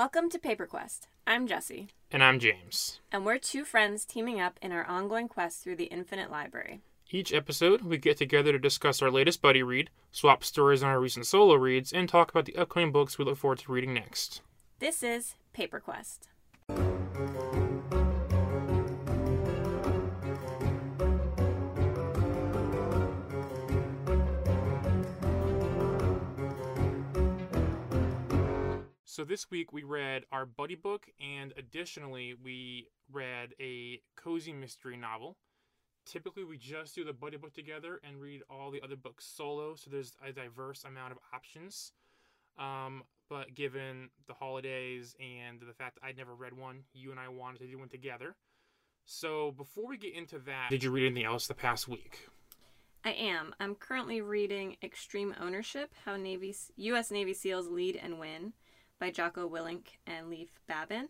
Welcome to Paper Quest. I'm Jesse, And I'm James. and we're two friends teaming up in our ongoing quest through the Infinite Library. Each episode, we get together to discuss our latest buddy read, swap stories on our recent solo reads, and talk about the upcoming books we look forward to reading next. This is Paper Quest. So this week we read our buddy book, and additionally, we read a cozy mystery novel. Typically, we just do the buddy book together and read all the other books solo, so there's a diverse amount of options. Um, but given the holidays and the fact that I'd never read one, you and I wanted to do one together. So before we get into that, did you read anything else the past week? I am. I'm currently reading Extreme Ownership How Navy, U.S. Navy SEALs Lead and Win by Jocko Willink and Leif Babin.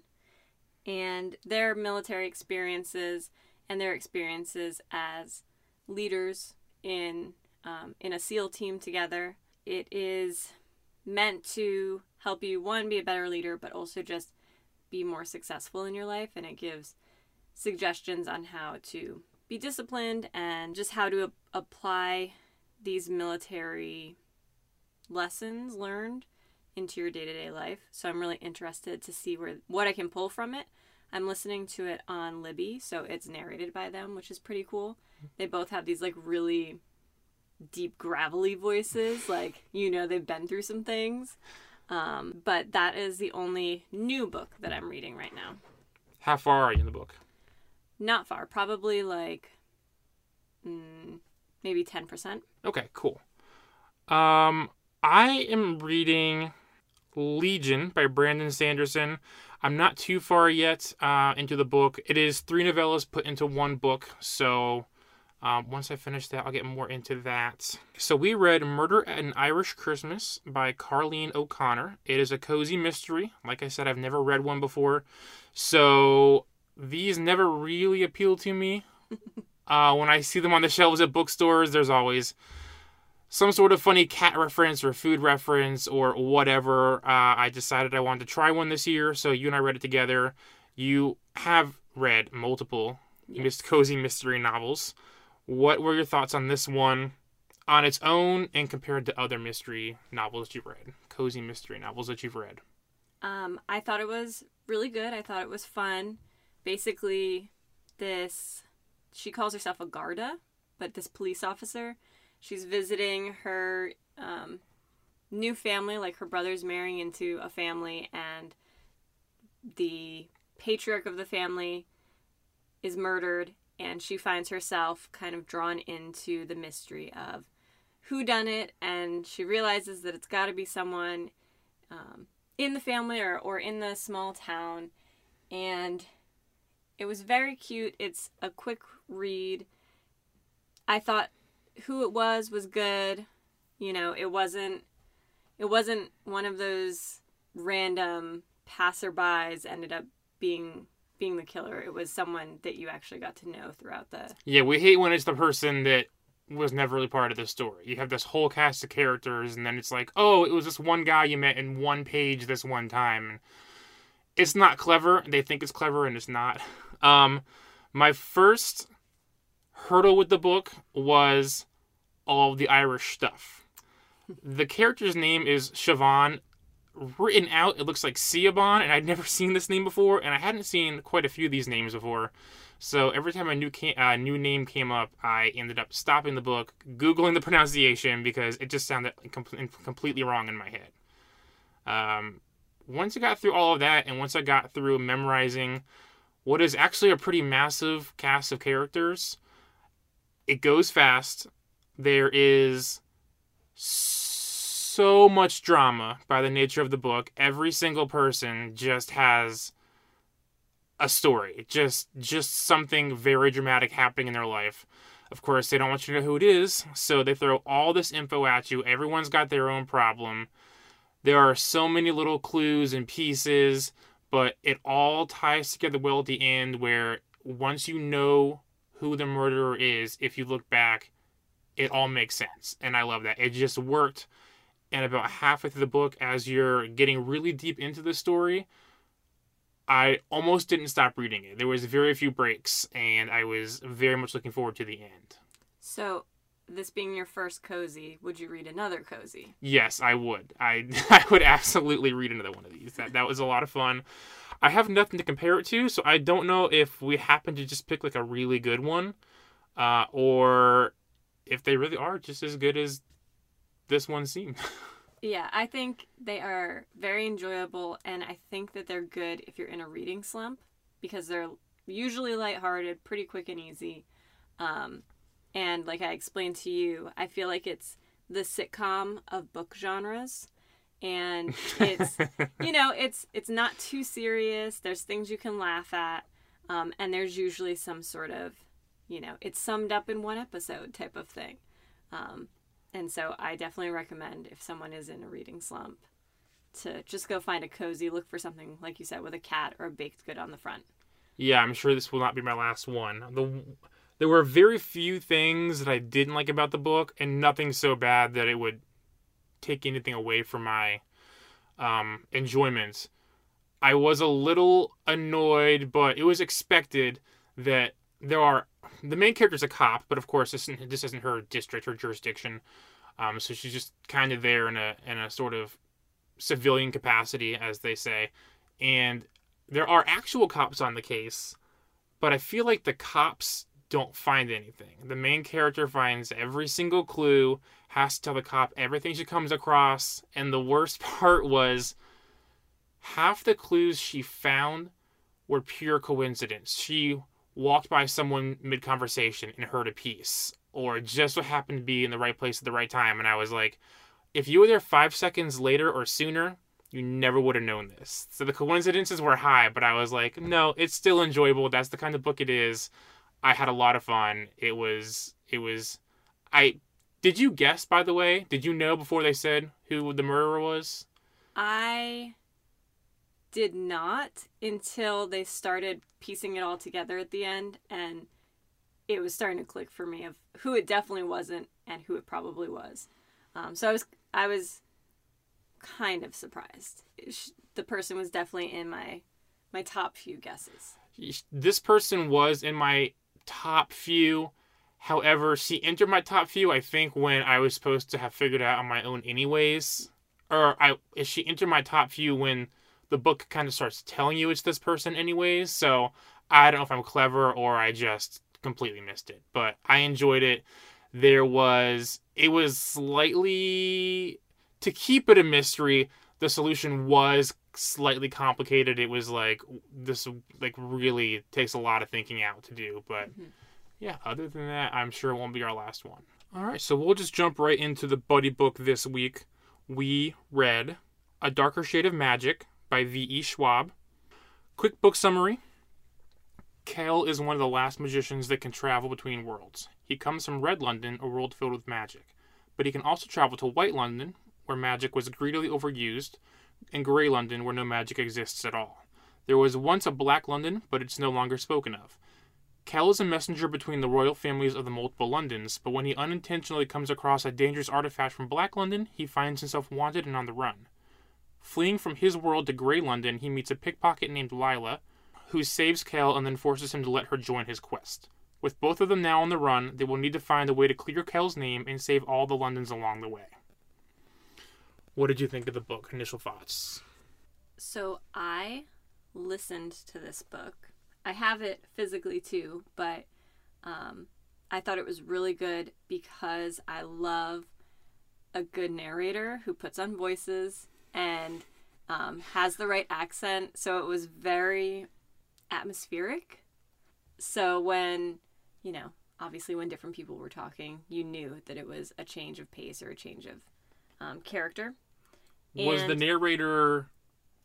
And their military experiences and their experiences as leaders in, um, in a SEAL team together. It is meant to help you, one, be a better leader, but also just be more successful in your life. And it gives suggestions on how to be disciplined and just how to a- apply these military lessons learned into your day-to-day life. So I'm really interested to see where what I can pull from it. I'm listening to it on Libby, so it's narrated by them, which is pretty cool. They both have these like really deep gravelly voices, like you know they've been through some things. Um, but that is the only new book that I'm reading right now. How far are you in the book? Not far, probably like mm, maybe 10%. Okay, cool. Um, I am reading Legion by Brandon Sanderson. I'm not too far yet uh, into the book. It is three novellas put into one book, so um, once I finish that, I'll get more into that. So we read Murder at an Irish Christmas by Carlene O'Connor. It is a cozy mystery. Like I said, I've never read one before, so these never really appeal to me. uh, when I see them on the shelves at bookstores, there's always some sort of funny cat reference or food reference or whatever. Uh, I decided I wanted to try one this year, so you and I read it together. You have read multiple mis- cozy mystery novels. What were your thoughts on this one on its own and compared to other mystery novels that you've read? Cozy mystery novels that you've read. Um, I thought it was really good. I thought it was fun. Basically, this she calls herself a Garda, but this police officer, she's visiting her um, new family, like her brother's marrying into a family, and the patriarch of the family is murdered, and she finds herself kind of drawn into the mystery of who done it, and she realizes that it's got to be someone um, in the family or, or in the small town and it was very cute. It's a quick read. I thought who it was was good you know it wasn't it wasn't one of those random passerbys ended up being being the killer it was someone that you actually got to know throughout the Yeah, we hate when it's the person that was never really part of the story. You have this whole cast of characters, and then it's like, oh, it was this one guy you met in one page this one time. It's not clever. They think it's clever, and it's not. Um, my first hurdle with the book was all the Irish stuff. The character's name is Siobhan. Written out, it looks like Siobhan, and I'd never seen this name before, and I hadn't seen quite a few of these names before. So every time a new uh, new name came up, I ended up stopping the book, googling the pronunciation because it just sounded com- completely wrong in my head. Um, once I got through all of that, and once I got through memorizing what is actually a pretty massive cast of characters, it goes fast. There is so much drama by the nature of the book. Every single person just has a story, just just something very dramatic happening in their life. Of course, they don't want you to know who it is, so they throw all this info at you. Everyone's got their own problem. There are so many little clues and pieces, but it all ties together well at the end where once you know who the murderer is, if you look back, it all makes sense. And I love that. It just worked and about halfway through the book, as you're getting really deep into the story, I almost didn't stop reading it. There was very few breaks, and I was very much looking forward to the end. So, this being your first cozy, would you read another cozy? Yes, I would. I I would absolutely read another one of these. That that was a lot of fun. I have nothing to compare it to, so I don't know if we happen to just pick like a really good one, uh, or if they really are just as good as this one seemed. Yeah, I think they are very enjoyable, and I think that they're good if you're in a reading slump because they're usually lighthearted, pretty quick and easy. Um, and like I explained to you, I feel like it's the sitcom of book genres. And it's you know, it's it's not too serious. There's things you can laugh at. Um, and there's usually some sort of, you know, it's summed up in one episode type of thing. Um, and so I definitely recommend if someone is in a reading slump to just go find a cozy, look for something like you said with a cat or a baked good on the front. Yeah, I'm sure this will not be my last one. The there were very few things that I didn't like about the book, and nothing so bad that it would take anything away from my um, enjoyment. I was a little annoyed, but it was expected that there are the main character's a cop, but of course this isn't, this isn't her district or jurisdiction. Um, so she's just kind of there in a in a sort of civilian capacity, as they say. And there are actual cops on the case, but I feel like the cops don't find anything. The main character finds every single clue, has to tell the cop everything she comes across, and the worst part was half the clues she found were pure coincidence. She walked by someone mid conversation and heard a piece, or just so happened to be in the right place at the right time. And I was like, if you were there five seconds later or sooner, you never would have known this. So the coincidences were high, but I was like, no, it's still enjoyable. That's the kind of book it is. I had a lot of fun. It was, it was, I, did you guess, by the way? Did you know before they said who the murderer was? I did not until they started piecing it all together at the end and it was starting to click for me of who it definitely wasn't and who it probably was um, so i was i was kind of surprised the person was definitely in my my top few guesses this person was in my top few however she entered my top few i think when i was supposed to have figured out on my own anyways or i she entered my top few when the book kind of starts telling you it's this person anyways. So I don't know if I'm clever or I just completely missed it, but I enjoyed it. There was it was slightly to keep it a mystery. The solution was slightly complicated. It was like this like really takes a lot of thinking out to do, but mm-hmm. Yeah, other than that, I'm sure it won't be our last one. All right, so we'll just jump right into the buddy book this week. We read A Darker Shade of Magic by V.E. Schwab. Quick book summary Kell is one of the last magicians that can travel between worlds. He comes from Red London, a world filled with magic. But he can also travel to White London, where magic was greedily overused, and Grey London, where no magic exists at all. There was once a Black London, but it's no longer spoken of. Kell is a messenger between the royal families of the multiple Londons, but when he unintentionally comes across a dangerous artifact from Black London, he finds himself wanted and on the run. Fleeing from his world to Grey London, he meets a pickpocket named Lila, who saves Kell and then forces him to let her join his quest. With both of them now on the run, they will need to find a way to clear Kell's name and save all the Londons along the way. What did you think of the book? Initial thoughts? So I listened to this book. I have it physically too, but um, I thought it was really good because I love a good narrator who puts on voices and um, has the right accent. So it was very atmospheric. So when, you know, obviously when different people were talking, you knew that it was a change of pace or a change of um, character. Was and the narrator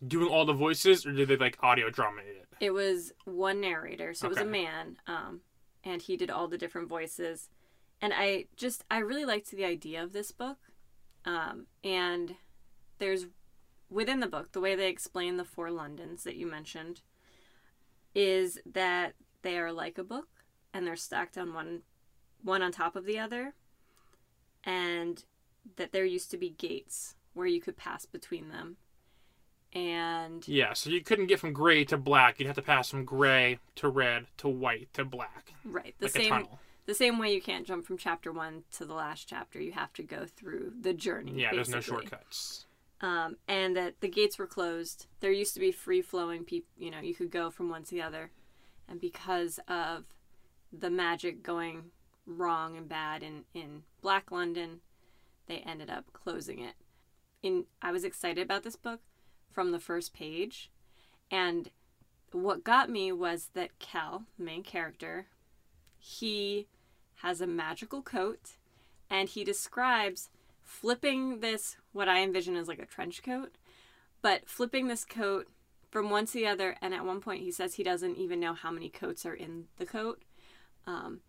doing all the voices or did they like audio drama it? It was one narrator. So okay. it was a man. Um, and he did all the different voices. And I just, I really liked the idea of this book. Um, and there's within the book, the way they explain the four Londons that you mentioned is that they are like a book and they're stacked on one one on top of the other. And that there used to be gates where you could pass between them. And Yeah, so you couldn't get from gray to black. You'd have to pass from gray to red to white to black, right, the like same the same way you can't jump from chapter 1 to the last chapter. You have to go through the journey. Yeah, there's no shortcuts. um, and that the gates were closed. There used to be free flowing people, you know, you could go from one to the other. And because of the magic going wrong and bad in, in Black London, they ended up closing it. In I was excited about this book from the first page. And what got me was that the main character, he has a magical coat and he describes flipping this what I envision as like a trench coat, but flipping this coat from one to the other. And at one point, he says he doesn't even know how many coats are in the coat. Um,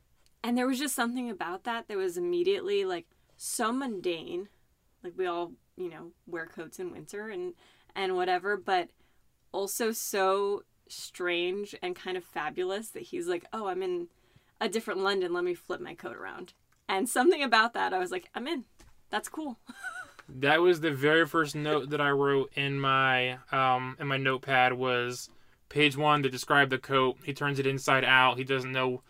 and there was just something about that that was immediately like so mundane. Like we all, you know, wear coats in winter and and whatever, but also so strange and kind of fabulous that he's like, "Oh, I'm in a different London. Let me flip my coat around." And something about that, I was like, "I'm in. That's cool." That was the very first note that I wrote in my um in my notepad was page one to describe the coat. He turns it inside out. He doesn't know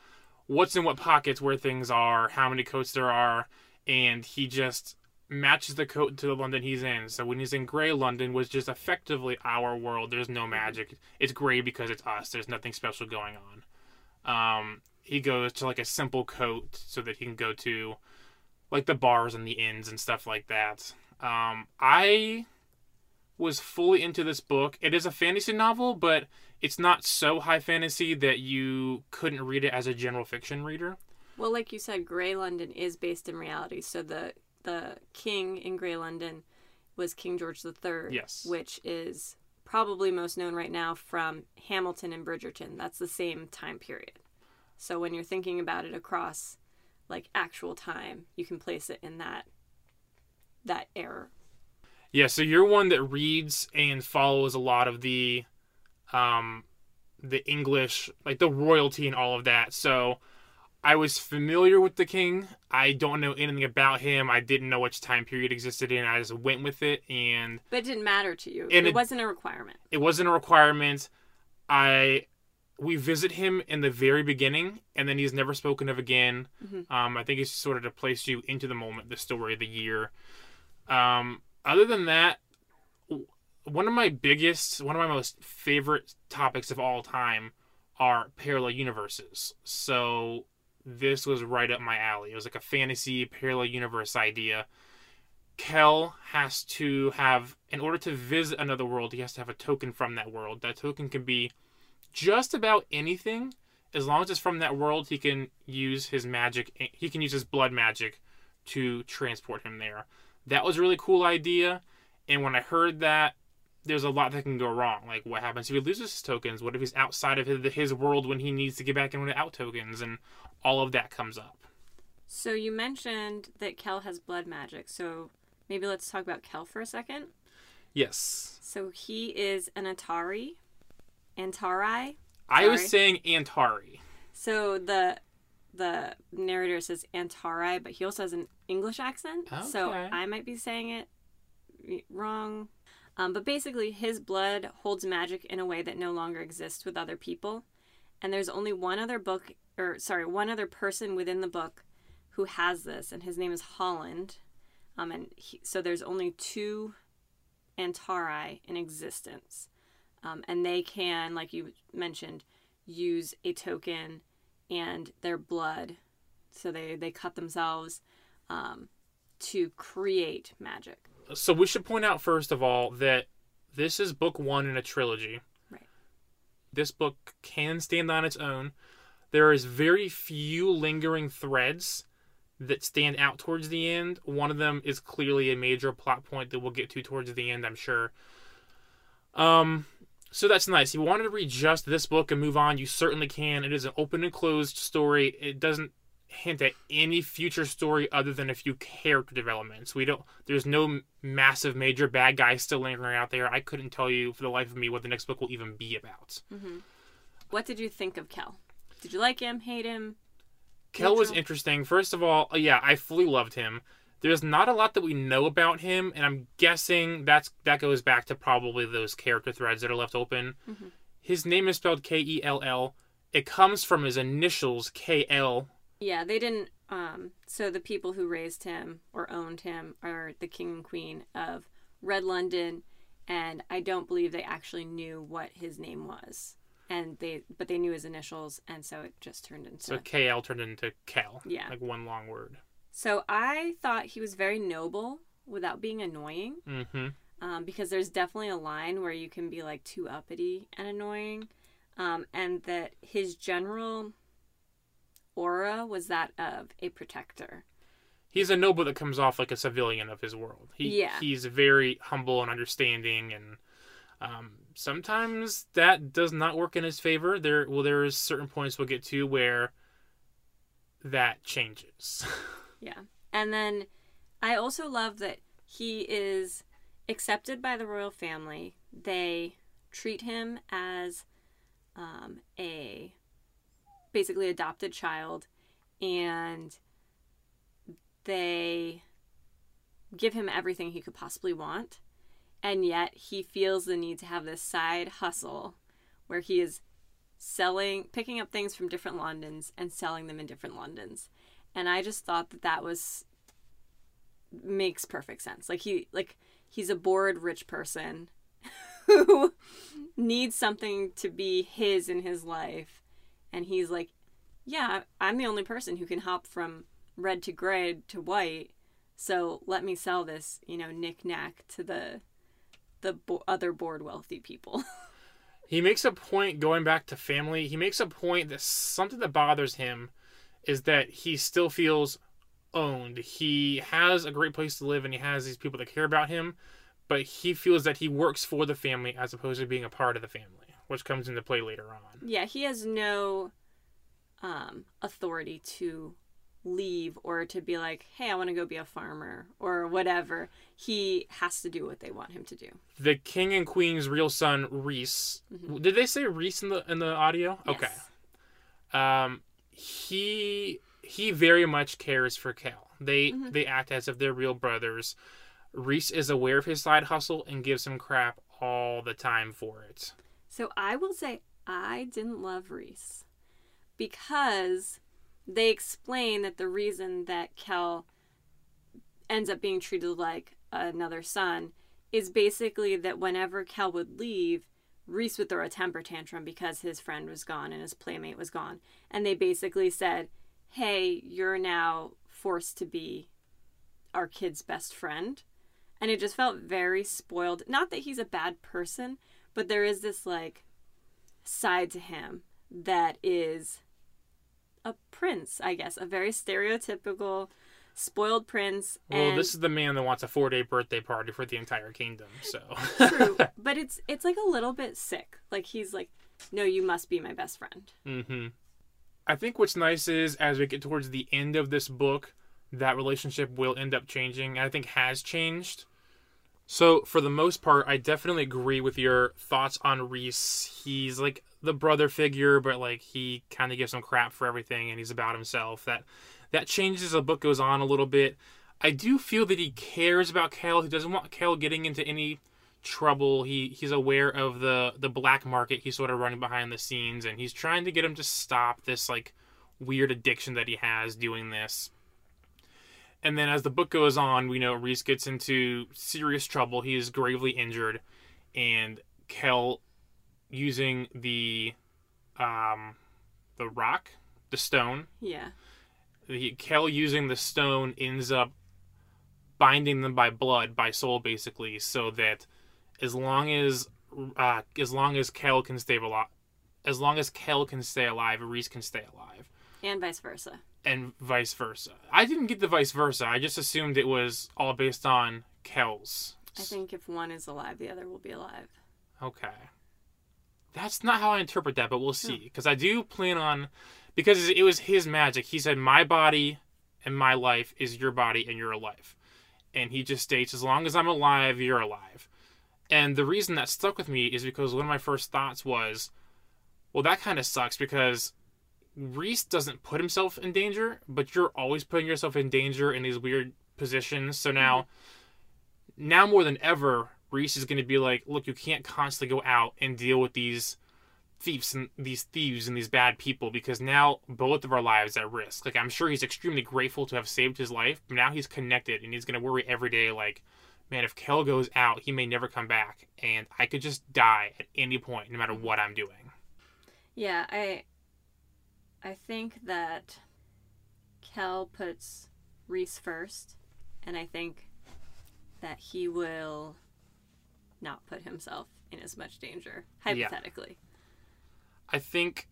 what's in what pockets where things are, how many coats there are, and he just matches the coat to the London he's in. So when he's in gray London was just effectively our world. There's no magic. It's gray because it's us. There's nothing special going on. Um he goes to like a simple coat so that he can go to like the bars and the inns and stuff like that. Um, I was fully into this book. It is a fantasy novel, but it's not so high fantasy that you couldn't read it as a general fiction reader. Well, like you said, Grey London is based in reality. So the the king in Grey London was King George III. Yes. Which is probably most known right now from Hamilton and Bridgerton. That's the same time period. So when you're thinking about it across like actual time, you can place it in that that era. Yeah, so you're one that reads and follows a lot of the um the English, like the royalty and all of that. So I was familiar with the king. I don't know anything about him. I didn't know which time period existed in. I just went with it and But it didn't matter to you. And it it- wasn't a requirement. it wasn't a requirement. I we visit him in the very beginning, and then he's never spoken of again. Mhm. Um, I think it's sort of to place you into the moment, the story, the year. Um, other than that, one of my biggest, one of my most favorite topics of all time are parallel universes. So this was right up my alley. It was like a fantasy parallel universe idea. Kell has to have, in order to visit another world, he has to have a token from that world. That token can be just about anything. As long as it's from that world, he can use his magic. He can use his blood magic to transport him there. That was a really cool idea. And when I heard that, there's a lot that can go wrong. Like, what happens if he loses his tokens? What if he's outside of his, his world when he needs to get back in without tokens? And all of that comes up. So you mentioned that Kell has blood magic. So maybe let's talk about Kell for a second. Yes. So he is an Atari. Antari. I was saying Antari. So the the narrator says Antari, but he also has an English accent. Okay. So I might be saying it wrong. Um, but basically, his blood holds magic in a way that no longer exists with other people. And there's only one other book, or sorry, one other person within the book who has this, and his name is Holland. Um, and he, so there's only two Antari in existence. Um, and they can, like you mentioned, use a token and their blood. So they, they cut themselves um, to create magic. So we should point out first of all that this is book one in a trilogy. Right. This book can stand on its own. There is very few lingering threads that stand out towards the end. One of them is clearly a major plot point that we'll get to towards the end, I'm sure. Um, so that's nice. If you wanted to read just this book and move on, you certainly can. It is an open and closed story. It doesn't hint at any future story other than a few character developments. We don't. There's no massive major bad guy still lingering out there. I couldn't tell you for the life of me what the next book will even be about. What did you think of Kell? Did you like him, hate him? Kell was interesting. First of all, uh, yeah, I fully loved him. There's not a lot that we know about him, and I'm guessing that's that goes back to probably those character threads that are left open. Mhm. His name is spelled K E L L. It comes from his initials K L. Yeah, they didn't. Um, so the people who raised him or owned him are the king and queen of Red London, and I don't believe they actually knew what his name was, and they but they knew his initials, and so it just turned into. So K L turned into Kell. Yeah. Like one long word. So I thought he was very noble without being annoying, Mm-hmm. um, because there's definitely a line where you can be like too uppity and annoying, um, and that his general aura was that of a protector. He's a noble that comes off like a civilian of his world. He, Yeah. He's very humble and understanding, and um, sometimes that does not work in his favor. There, well, there's certain points we'll get to where that changes. Yeah. And then I also love that he is accepted by the royal family. They treat him as um, a basically adopted child and they give him everything he could possibly want. And yet he feels the need to have this side hustle where he is selling, picking up things from different Londons and selling them in different Londons and I just thought that that was makes perfect sense. Like he like he's a bored rich person who needs something to be his in his life, and he's like, yeah, I'm the only person who can hop from red to gray to white, so let me sell this, you know, knickknack to the the bo- other bored wealthy people. he makes a point going back to family. He makes a point that something that bothers him is that he still feels owned. He has a great place to live and he has these people that care about him, but he feels that he works for the family as opposed to being a part of the family, which comes into play later on. yeah, he has no um, authority to leave or to be like, hey, I want to go be a farmer or whatever. He has to do what they want him to do. The king and queen's real son, Reese. Did they say Reese in the in the audio? Okay. Um, he he very much cares for Kell. They they act as if they're real brothers. Reese is aware of his side hustle and gives him crap all the time for it. So I will say I didn't love Reese because they explain that the reason that Kell ends up being treated like another son is basically that whenever Kell would leave, Reese would throw a temper tantrum because his friend was gone and his playmate was gone. And they basically said, Hey, you're now forced to be our kid's best friend. And it just felt very spoiled. Not that he's a bad person, but there is this like side to him that is a prince, I guess, a very stereotypical spoiled prince. Well, and this is the man that wants a four day birthday party for the entire kingdom. So true, but it's it's like a little bit sick. Like he's like, no, you must be my best friend. Mm-hmm. I think what's nice is as we get towards the end of this book, that relationship will end up changing. I think has changed. So for the most part, I definitely agree with your thoughts on Reese. He's like the brother figure, but like he kind of gives some crap for everything, and he's about himself. That that changes as the book goes on a little bit. I do feel that he cares about Kell. He doesn't want Kell getting into any trouble. He he's aware of the the black market. He's sort of running behind the scenes, and he's trying to get him to stop this like weird addiction that he has doing this. And then as the book goes on, we know Reese gets into serious trouble. He is gravely injured, and Kell, using the um the rock, the stone, Yeah. the Kell using the stone ends up binding them by blood, by soul, basically, so that as long as uh, as long as Kell can stay alive, as long as Kell can stay alive, Reese can stay alive, And vice versa. And vice versa. I didn't get the vice versa. I just assumed it was all based on Kell's. I think if one is alive, the other will be alive. Okay. That's not how I interpret that, but we'll see. Because I do plan on, because it was his magic. He said, "My body and my life is your body and your life," and he just states, "As long as I'm alive, you're alive." And the reason that stuck with me is because one of my first thoughts was, "Well, that kind of sucks because Reese doesn't put himself in danger, but you're always putting yourself in danger in these weird positions. So now, mm-hmm. now more than ever, Reese is going to be like, look, you can't constantly go out and deal with these thieves and these thieves and these bad people because now both of our lives are at risk. Like I'm sure he's extremely grateful to have saved his life, but now he's connected and he's going to worry every day like, man, if Kell goes out, he may never come back and I could just die at any point no matter what I'm doing. Yeah, I I think that Kell puts Reese first, and I think that he will not put himself in as much danger, hypothetically. I think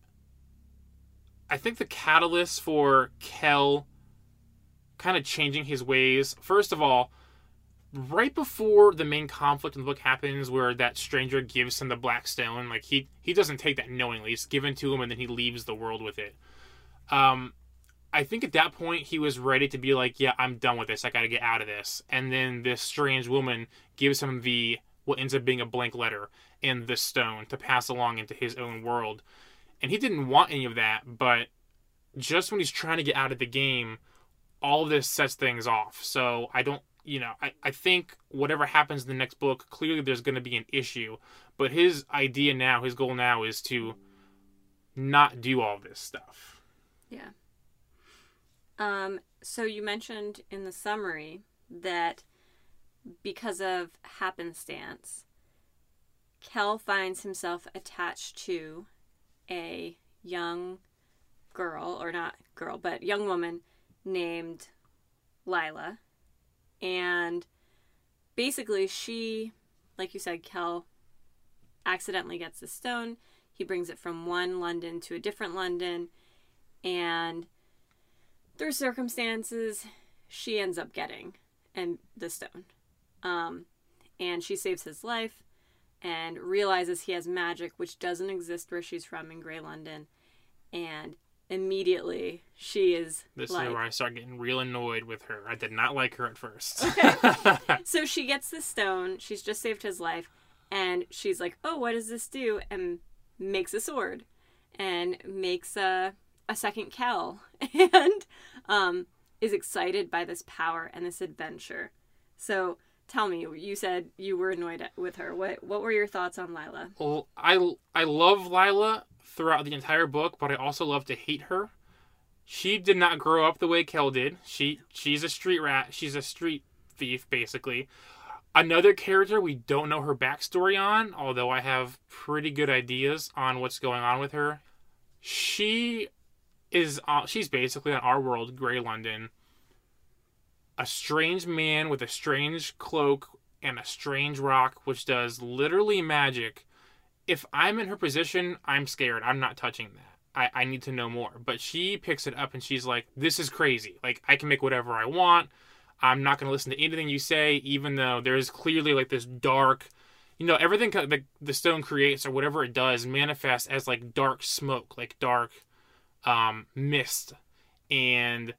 I think the catalyst for Kell kind of changing his ways, first of all, right before the main conflict in the book happens where that stranger gives him the black stone, like he he doesn't take that knowingly. It's given to him and then he leaves the world with it. Um I think at that point he was ready to be like, yeah, I'm done with this. I got to get out of this. And then this strange woman gives him the what ends up being a blank letter and the stone to pass along into his own world. And he didn't want any of that, but just when he's trying to get out of the game, all this sets things off. So I don't, you know, I, I think whatever happens in the next book, clearly there's going to be an issue. But his idea now, his goal now is to not do all this stuff. Yeah. Um, so you mentioned in the summary that because of happenstance, Kell finds himself attached to a young girl, or not girl, but young woman named Lila. And basically, she, like you said, Kell accidentally gets the stone. He brings it from one London to a different London. And through circumstances, she ends up getting and the stone. Um, and she saves his life and realizes he has magic which doesn't exist where she's from in Grey London. And immediately she is This like, is where I start getting real annoyed with her. I did not like her at first. Okay. so she gets the stone. She's just saved his life, and she's like, "Oh, what does this do?" And makes a sword, and makes a a second Kell, and um, is excited by this power and this adventure. So tell me, you said you were annoyed with her. What what were your thoughts on Lila? Well, I I love Lila throughout the entire book, but I also love to hate her. She did not grow up the way Kell did. She she's a street rat. She's a street thief, basically. Another character we don't know her backstory on, although I have pretty good ideas on what's going on with her. She is uh, she's basically on our world, Grey London. A strange man with a strange cloak and a strange rock, which does literally magic if I'm in her position, I'm scared. I'm not touching that. I, I need to know more. But she picks it up and she's like, This is crazy. Like, I can make whatever I want. I'm not going to listen to anything you say, even though there's clearly like this dark, you know, everything the, the stone creates or whatever it does manifests as like dark smoke, like dark um, mist. And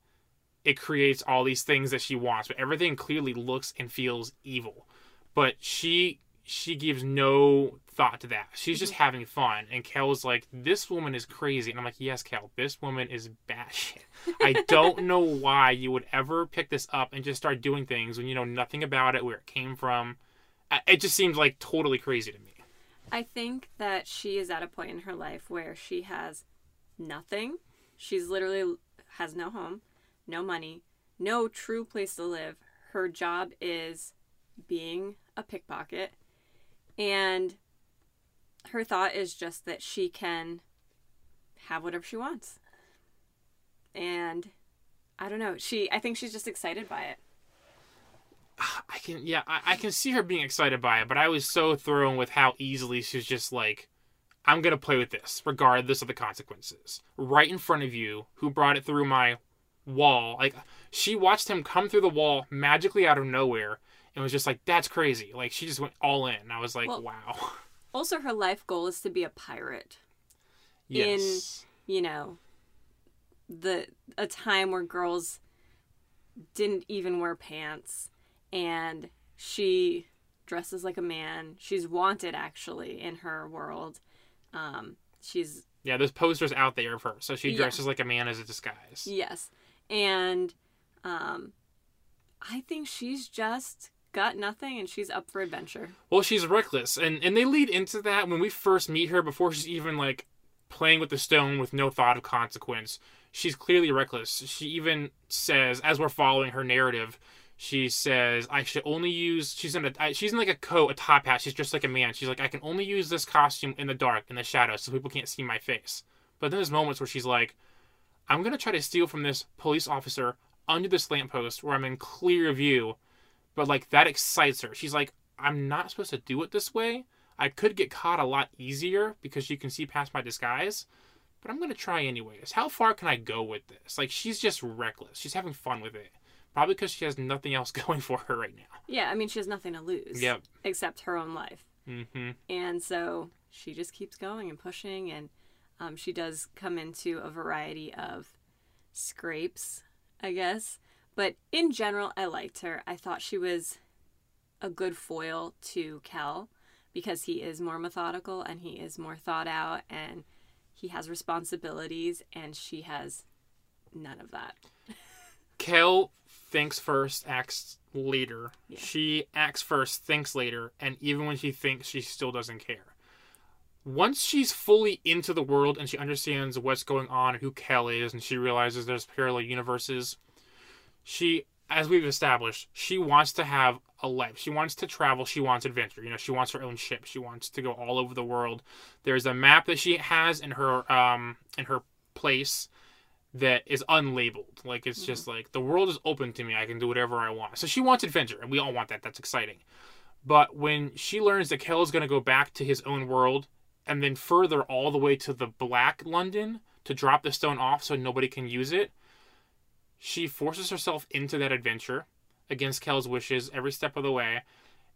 it creates all these things that she wants. But everything clearly looks and feels evil. But she she gives no thought to that. She's just mm-hmm. having fun. And Kell's like, this woman is crazy. And I'm like, yes, Kell, this woman is batshit. I don't know why you would ever pick this up and just start doing things when you know nothing about it, where it came from. It just seems like totally crazy to me. I think that she is at a point in her life where she has nothing. She's literally has no home, no money, no true place to live. Her job is being a pickpocket. And her thought is just that she can have whatever she wants. And I don't know. She I think she's just excited by it. I can, yeah, I, I can see her being excited by it, but I was so thrown with how easily she's just like, I'm gonna play with this, regardless of the consequences. Right in front of you, who brought it through my wall. Like, she watched him come through the wall magically out of nowhere and was just like, that's crazy. Like, she just went all in. I was like, Well- wow. Also her life goal is to be a pirate. Yes. In, you know the a time where girls didn't even wear pants and she dresses like a man she's wanted actually in her world um she's yeah, there's posters out there of her. So she Yeah. dresses like a man as a disguise. yes and um I think she's just got nothing and she's up for adventure. Well, she's reckless, and and they lead into that when we first meet her before she's even like playing with the stone with no thought of consequence. She's clearly reckless. She even says, as we're following her narrative, she says, "I should only use." She's in a she's in like a coat, a top hat. She's just like a man. She's like, "I can only use this costume in the dark, in the shadows, so people can't see my face." But then there's moments where she's like, "I'm gonna try to steal from this police officer under this lamppost where I'm in clear view," but like that excites her. She's like, "I'm not supposed to do it this way. I could get caught a lot easier because you can see past my disguise." But I'm gonna try anyways. How far can I go with this? Like she's just reckless. She's having fun with it. Probably because she has nothing else going for her right now. Yeah, I mean, she has nothing to lose. Yep. Except her own life. Mm-hmm. And so she just keeps going and pushing, and um, she does come into a variety of scrapes, I guess. But in general, I liked her. I thought she was a good foil to Kell because he is more methodical and he is more thought out and he has responsibilities, and she has none of that. Kell thinks first, acts later. Yeah. She acts first, thinks later, and even when she thinks, she still doesn't care. Once she's fully into the world and she understands what's going on and who Kell is, and she realizes there's parallel universes, she, as we've established, she wants to have a life. She wants to travel. She wants adventure. You know, she wants her own ship. She wants to go all over the world. There's a map that she has in her um in her place that is unlabeled. Like it's just like the world is open to me. I can do whatever I want. So she wants adventure, and we all want that. That's exciting. But when she learns that Kell is going to go back to his own world and then further all the way to the Black London to drop the stone off so nobody can use it, she forces herself into that adventure against Kell's wishes every step of the way.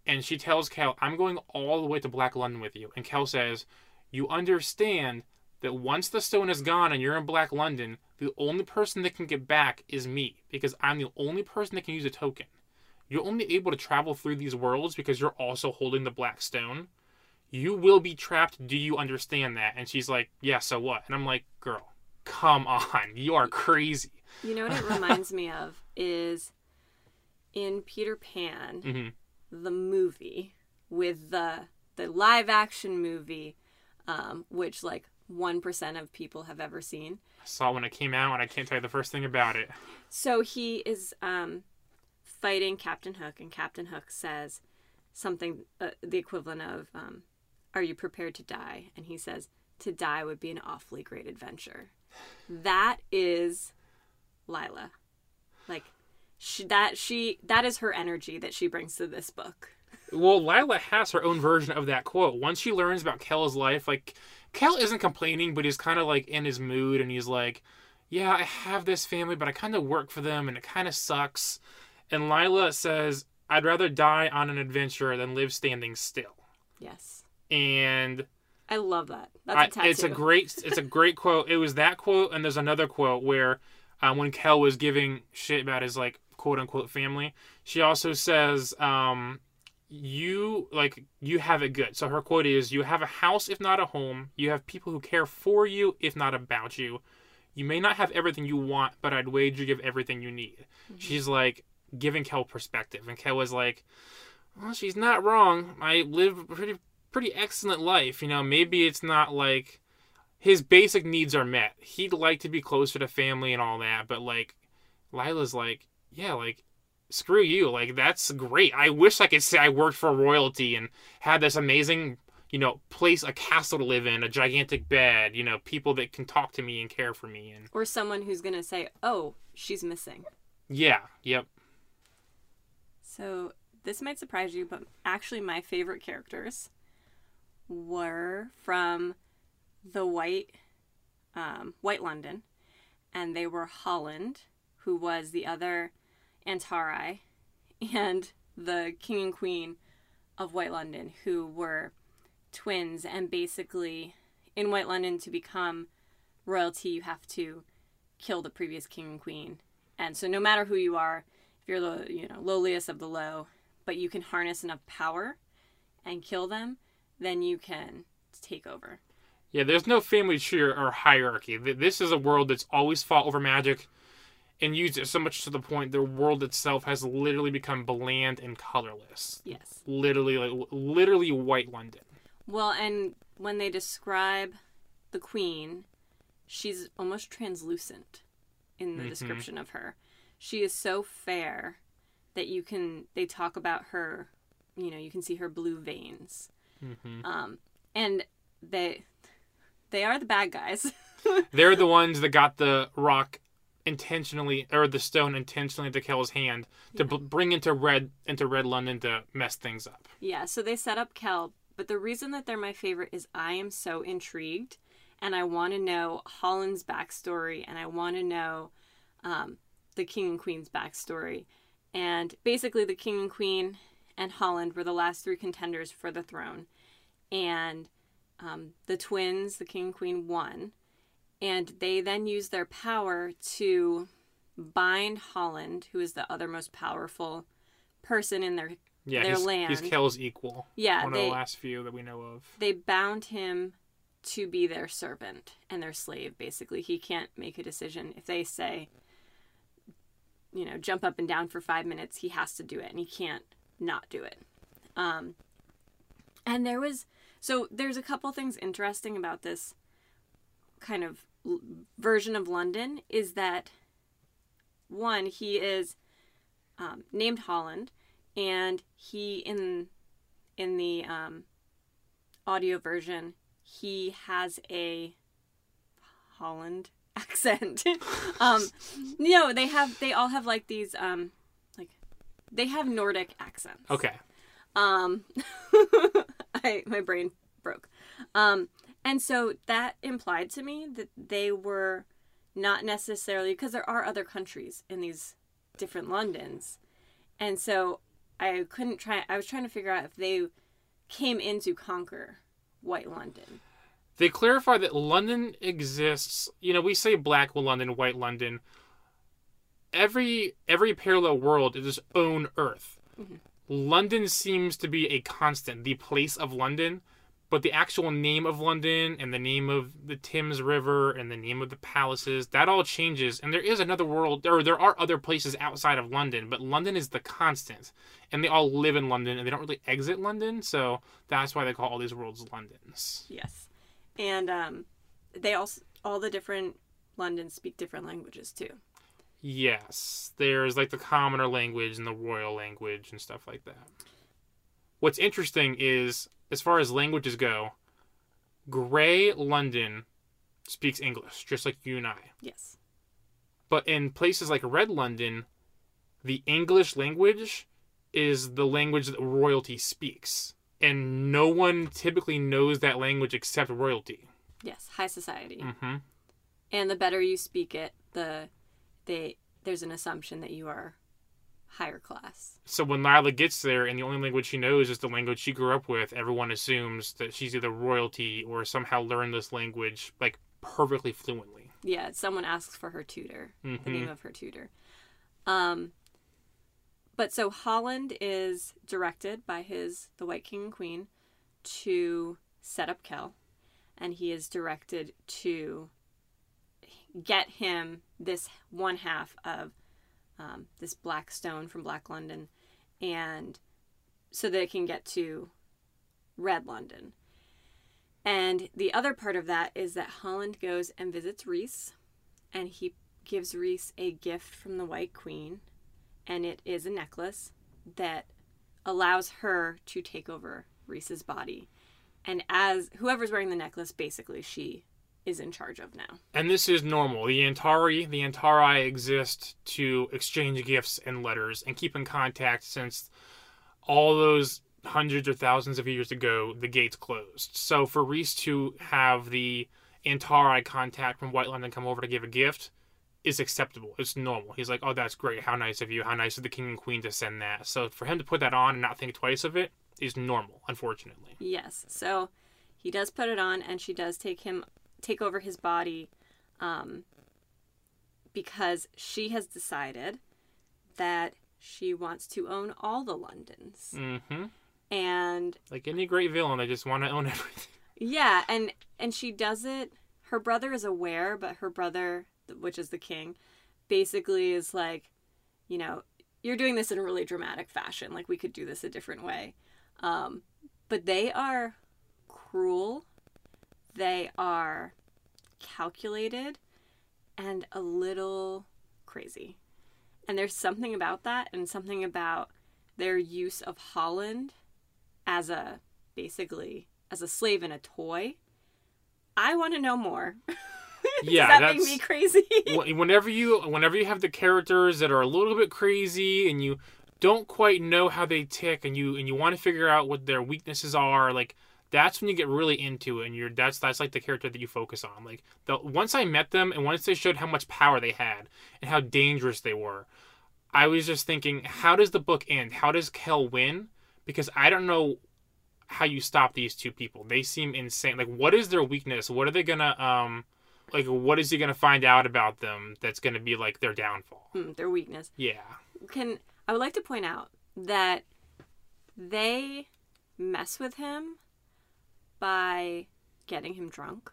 And she tells Kell, I'm going all the way to Black London with you. And Kell says, You understand that once the stone is gone and you're in Black London, the only person that can get back is me because I'm the only person that can use a token. You're only able to travel through these worlds because you're also holding the black stone. You will be trapped. Do you understand that? And she's like, Yeah, so what? And I'm like, Girl, come on. You are crazy. You know what it reminds me of is in Peter Pan, hmm the movie with the the live action movie, um, which like one percent of people have ever seen. I saw it when it came out, and I can't tell you the first thing about it. So he is um, fighting Captain Hook, and Captain Hook says something uh, the equivalent of, um, "Are you prepared to die?" And he says, "To die would be an awfully great adventure." That is Lila, like she, that. She that is her energy that she brings to this book. Well, Lila has her own version of that quote. Once she learns about Kell's life, like Kell isn't complaining, but he's kind of like in his mood, and he's like, "Yeah, I have this family, but I kind of work for them, and it kind of sucks." And Lila says, "I'd rather die on an adventure than live standing still." Yes, And I love that. That's I, a tattoo. it's a great, it's a great quote. It was that quote, and there's another quote where um, when Kell was giving shit about his like quote unquote family, she also says, um, "You like you have it good." So her quote is, "You have a house, if not a home. You have people who care for you, if not about you. You may not have everything you want, but I'd wager you have everything you need." She's like giving Kell perspective, and Kell was like, "Well, she's not wrong. I live a pretty pretty excellent life. You know, maybe it's not like." His basic needs are met. He'd like to be closer to family and all that, but like Lila's like, yeah, like screw you. Like that's great. I wish I could say I worked for royalty and had this amazing, you know, place, a castle to live in, a gigantic bed, you know, people that can talk to me and care for me and or someone who's gonna say, "Oh, she's missing." yeah, yep. So this might surprise you, but actually, my favorite characters were from the White um, White London, and they were Holland, who was the other Antari, and the King and Queen of White London, who were twins, and basically in White London to become royalty, you have to kill the previous king and queen, and so no matter who you are, if you're the you know lowliest of the low, but you can harness enough power and kill them, then you can take over. Yeah, there's no family tree or, hierarchy. This is a world that's always fought over magic. and used it so much to the point the world itself has literally become bland and colorless. Yes. Literally, like literally white London. Well, and when they describe the queen, she's almost translucent in the Mhm. description of her. She is so fair that you can they talk about her, you know, you can see her blue veins. hmm Um and they they are the bad guys. They're the ones that got the rock intentionally, or the stone intentionally to Kell's hand to b- bring into red into red London to mess things up. Yeah, so they set up Kell, but the reason that they're my favorite is I am so intrigued and I want to know Holland's backstory and I want to know um, the king and queen's backstory. And basically, the king and queen and Holland were the last three contenders for the throne. And um, the twins, the king and queen, won. And they then used their power to bind Holland, who is the other most powerful person in their Yeah, Their he's, land. he's Kell's equal. yeah one they of the last few that we know of. they bound him to be their servant and their slave basically he can't make a decision if they say you know jump up and down for five minutes he has to do it and he can't not do it um and there was so there's a couple things interesting about this kind of l- version of london is that one he is um, named holland and he in in the um, audio version, he has a Holland accent. um, no, they have they all have like these um, like they have Nordic accents. Okay. Um, I my brain broke. Um, and so that implied to me that they were not necessarily because there are other countries in these different Londons, and so I couldn't try. I was trying to figure out if they came in to conquer White London. They clarify that London exists. You know, we say black London, white London. Every every parallel world is its own Earth. Mhm. London seems to be a constant, the place of London, but the actual name of London and the name of the Thames River and the name of the palaces that all changes. And there is another world, or there are other places outside of London, but London is the constant, and they all live in London and they don't really exit London, so that's why they call all these worlds Londons. Yes, and um, they also all the different Londons speak different languages too. Yes, there's like the commoner language and the royal language and stuff like that. What's interesting is, as far as languages go, Grey London speaks English, just like you and I. Yes. But in places like Red London, the English language is the language that royalty speaks. And no one typically knows that language except royalty. Yes, high society. Mm-hmm. And the better you speak it, the they there's an assumption that you are higher class. So when Lila gets there and the only language she knows is the language she grew up with, everyone assumes that she's either royalty or somehow learned this language like perfectly fluently. Yeah, someone asks for her tutor, the Mhm. name of her tutor. Um but so Holland is directed by his the White King and Queen to set up Kell and he is directed to get him this one half of um, this black stone from Black London, and so that it can get to Red London. And the other part of that is that Holland goes and visits Reese, and he gives Reese a gift from the White Queen, and it is a necklace that allows her to take over Reese's body. And as whoever's wearing the necklace, basically, she is in charge of now. And this is normal. The Antari, the Antari exist to exchange gifts and letters and keep in contact since all those hundreds or thousands of years ago the gates closed. So for Reese to have the Antari contact from White London come over to give a gift is acceptable. It's normal. He's like, "Oh, that's great. How nice of you. How nice of the king and queen to send that." So for him to put that on and not think twice of it is normal, unfortunately. Yes. So he does put it on, and she does take him take over his body, um, because she has decided that she wants to own all the Londons, Mm-hmm. and Like any great villain, they just want to own everything. yeah, and and she does it. Her brother is aware, but her brother, which is the king, basically is like, you know, you're doing this in a really dramatic fashion. Like we could do this a different way. Um, but they are cruel. They are calculated and a little crazy. And there's something about that and something about their use of Holland as a basically as a slave and a toy. I want to know more. Yeah, Does that make me crazy? Whenever you whenever you have the characters that are a little bit crazy and you don't quite know how they tick and you and you want to figure out what their weaknesses are like that's when you get really into it and you're that's that's like the character that you focus on. Like the once i met them and once they showed how much power they had and how dangerous they were i was just thinking how does the book end? How does kell win? Because i don't know how you stop these two people. They seem insane. Like what is their weakness? What are they gonna um like what is he gonna find out about them that's gonna be like their downfall? Hmm, their weakness. yeah. Can I would like to point out that they mess with him by getting him drunk.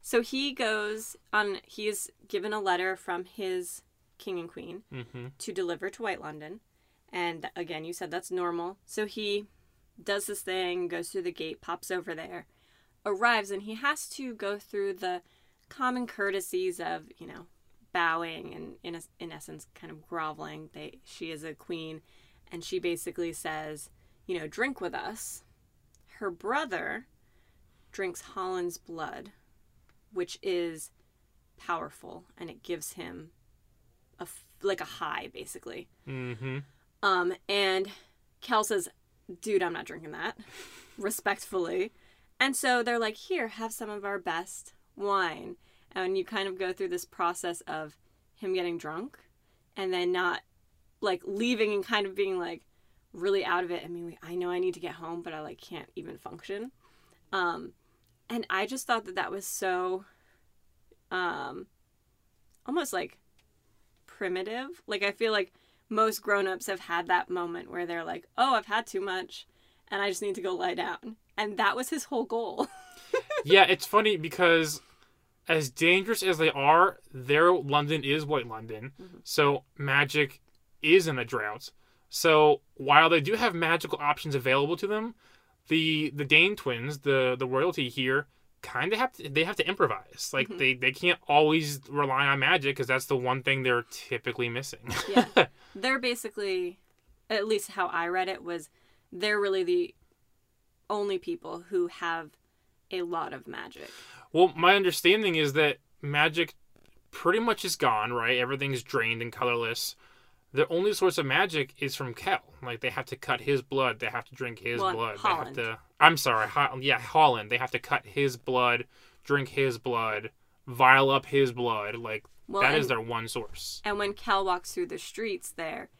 so he goes on he is given a letter from his king and queen mm-hmm to deliver to White London. And again, you said that's normal. So he does this thing, goes through the gate, pops over there, arrives, and he has to go through the common courtesies of, you know, bowing and in, in essence kind of groveling. They she is a queen and she basically says, you know, drink with us. Her brother drinks Holland's blood, which is powerful and it gives him a like a high basically. mm-hmm Um, and Kell says, dude, I'm not drinking that. Respectfully. And so they're like, here, have some of our best wine. And you kind of go through this process of him getting drunk and then not like leaving and kind of being like really out of it. I mean, I know I need to get home, but I like can't even function. Um, and I just thought that that was so, um, almost like primitive. Like I feel like most grown-ups have had that moment where they're like, "Oh, I've had too much and I just need to go lie down." And that was his whole goal. yeah, it's funny because as dangerous as they are, their London is White London. So magic is in a drought. So while they do have magical options available to them, the the Dane twins, the the royalty here, kind of have to they have to improvise. Like mm-hmm. they they can't always rely on magic because that's the one thing they're typically missing. Yeah. they're basically at least how I read it was they're really the only people who have a lot of magic. Well, my understanding is that magic pretty much is gone, right? Everything's drained and colorless. The only source of magic is from Kell. Like they have to cut his blood. They have to drink his Well, blood. Holland. They have to. I'm sorry. Ho- yeah, Holland. They have to cut his blood, drink his blood, vial up his blood. Like Well, that is and- their one source. And when Kell walks through the streets there,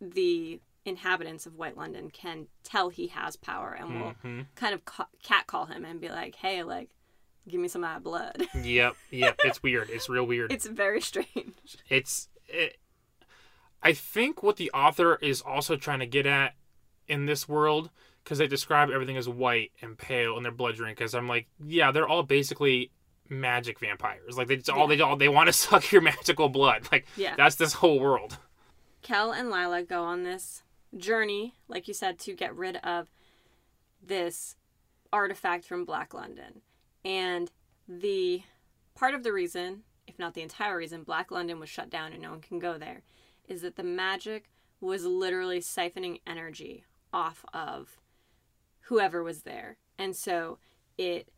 the inhabitants of White London can tell he has power and will hmm kind of ca- catcall him and be like, "Hey, like, give me some of that blood." Yep. Yep. it's weird. It's real weird. it's very strange. it's it, i think what the author is also trying to get at in this world because they describe everything as white and pale and their blood drink, drinkers i'm like yeah they're all basically magic vampires like they just all they all they want to suck your magical blood like Yeah. that's this whole world Kell and Lila go on this journey, like you said, to get rid of this artifact from Black London. And the part of the reason, if not the entire reason, Black London was shut down and no one can go there, is that the magic was literally siphoning energy off of whoever was there. And so it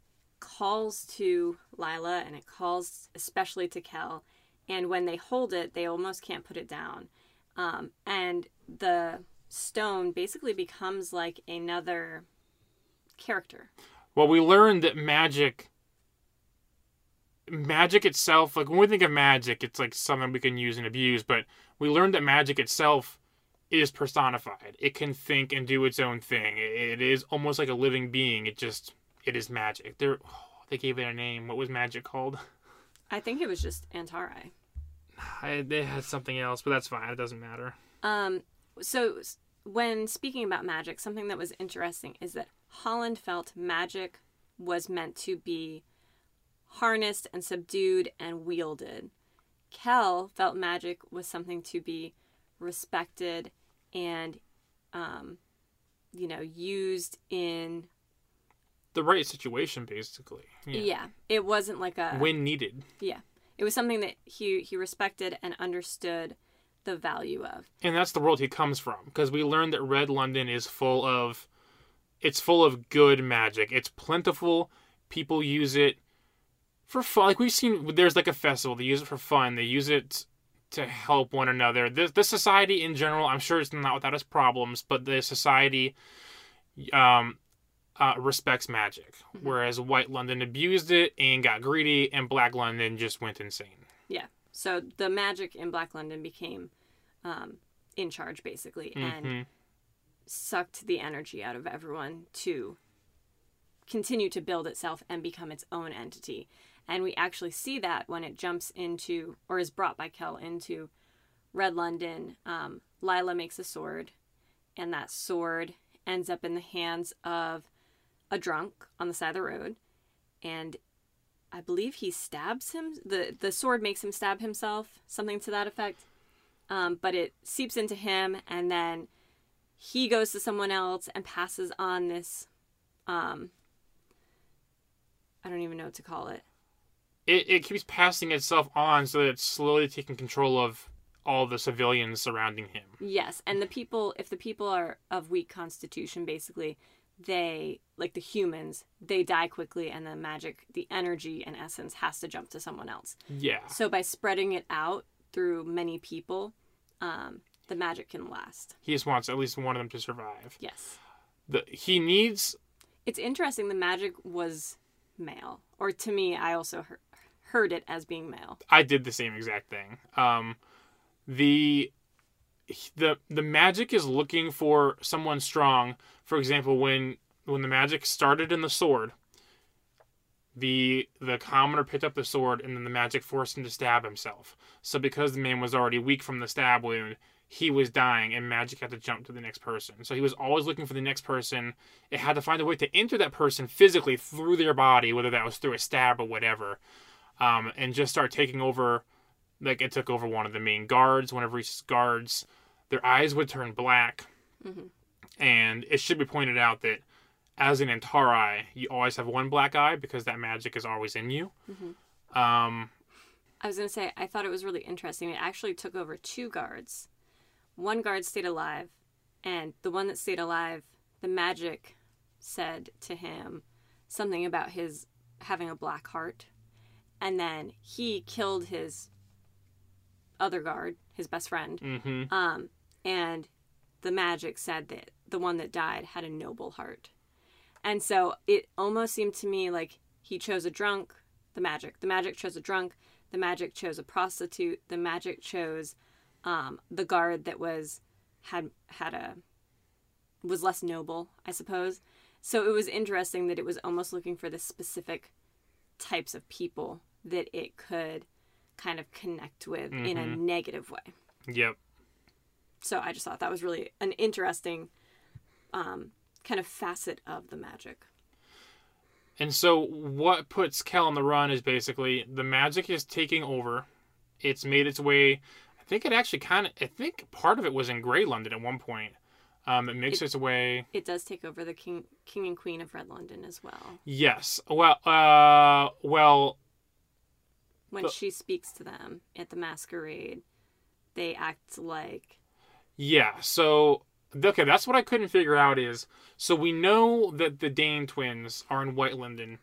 calls to Lila and it calls especially to Kell. And when they hold it, they almost can't put it down. Um, and the stone basically becomes like another character. well we learned that magic magic itself like when we think of magic it's like something we can use and abuse but we learned that magic itself is personified. It can think and do its own thing. It is almost like a living being. It just it is magic. There they gave it a name. What was magic called? I think it was just Antari. I, they had something else but that's fine. It doesn't matter. Um, so when speaking about magic, something that was interesting is that Holland felt magic was meant to be harnessed and subdued and wielded. Kell felt magic was something to be respected and, um, you know, used in. The right situation, basically. Yeah. it wasn't like a. When needed. Yeah, it was something that he he respected and understood the value of. And that's the world he comes from, because we learned that Red London is full of. It's full of good magic. It's plentiful. People use it for fun. Like we've seen, there's like a festival. They use it for fun. They use it to help one another. The, the society in general, I'm sure it's not without its problems, but the society um, uh, respects magic. Mm-hmm. Whereas White London abused it and got greedy, and Black London just went insane. Yeah. So the magic in Black London became um, in charge, basically, and Mhm. sucked the energy out of everyone to continue to build itself and become its own entity. And we actually see that when it jumps into, or is brought by Kell into Red London. Um, Lila makes a sword, and that sword ends up in the hands of a drunk on the side of the road. And I believe he stabs him. the The sword makes him stab himself, something to that effect. Um, but it seeps into him, and then he goes to someone else and passes on this. Um, I don't even know what to call it. It, it keeps passing itself on so that it's slowly taking control of all the civilians surrounding him. Yes, and the people, if the people are of weak constitution, basically, they like the humans, they die quickly, and the magic, the energy and essence has to jump to someone else. Yeah. So by spreading it out through many people, um, the magic can last. He just wants at least one of them to survive. Yes, The, he needs it's interesting. The magic was male, or to me, I also heard, heard it as being male. I did the same exact thing. Um, the the the magic is looking for someone strong. For example, when when the magic started in the sword, the the commoner picked up the sword and then the magic forced him to stab himself. So because the man was already weak from the stab wound, he was dying and magic had to jump to the next person. So he was always looking for the next person. It had to find a way to enter that person physically through their body, whether that was through a stab or whatever, um, and just start taking over. Like it took over one of the main guards. Whenever his guards, their eyes would turn black, Mhm. and it should be pointed out that as an Antari, you always have one black eye because that magic is always in you. Mhm. Um, I was going to say, I thought it was really interesting. It actually took over two guards. One guard stayed alive, and the one that stayed alive, the magic said to him something about his having a black heart. And then he killed his other guard, his best friend. hmm Um, and the magic said that the one that died had a noble heart. And so it almost seemed to me like he chose a drunk, the magic. The magic chose a drunk. The magic chose a prostitute. The magic chose um, the guard that was had had a was less noble, I suppose. So it was interesting that it was almost looking for this specific types of people that it could kind of connect with in a Mhm. negative way. Yep. So I just thought that was really an interesting um, kind of facet of the magic. And so what puts Kell on the run is basically the magic is taking over. It's made its way. I think it actually kind of. I think part of it was in Grey London at one point. Um, it makes It- its way. It does take over the king, king and queen of Red London as well. Yes. Well. Uh. Well. When But- she speaks to them at the masquerade, they act like Yeah. So. Okay, that's what I couldn't figure out is so we know that the Dane twins are in White London,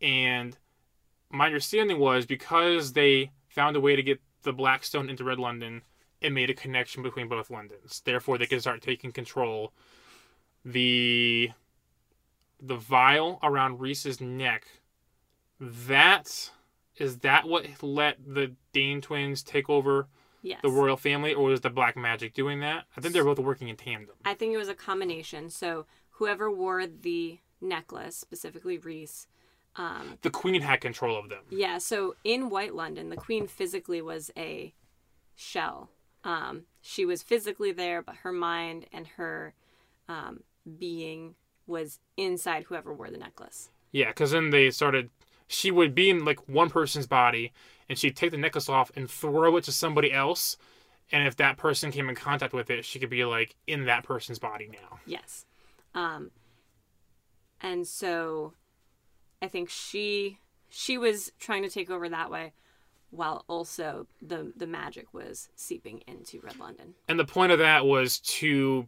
and my understanding was because they found a way to get the Blackstone into Red London, it made a connection between both Londons. Therefore, they could start taking control. The the vial around Reese's neck. That is that what let the Dane twins take over yes. the royal family, or was the black magic doing that? I think they're both working in tandem. I think it was a combination. So whoever wore the necklace, specifically Reese, um, The queen had control of them. Yeah, so in White London, the queen physically was a shell. Um, she was physically there, but her mind and her um, being was inside whoever wore the necklace. Yeah, because then they started. She would be in like one person's body, and she'd take the necklace off and throw it to somebody else. And if that person came in contact with it, she could be like in that person's body now. Yes. Um, and so I think she she was trying to take over that way while also the the magic was seeping into Red London. And the point of that was to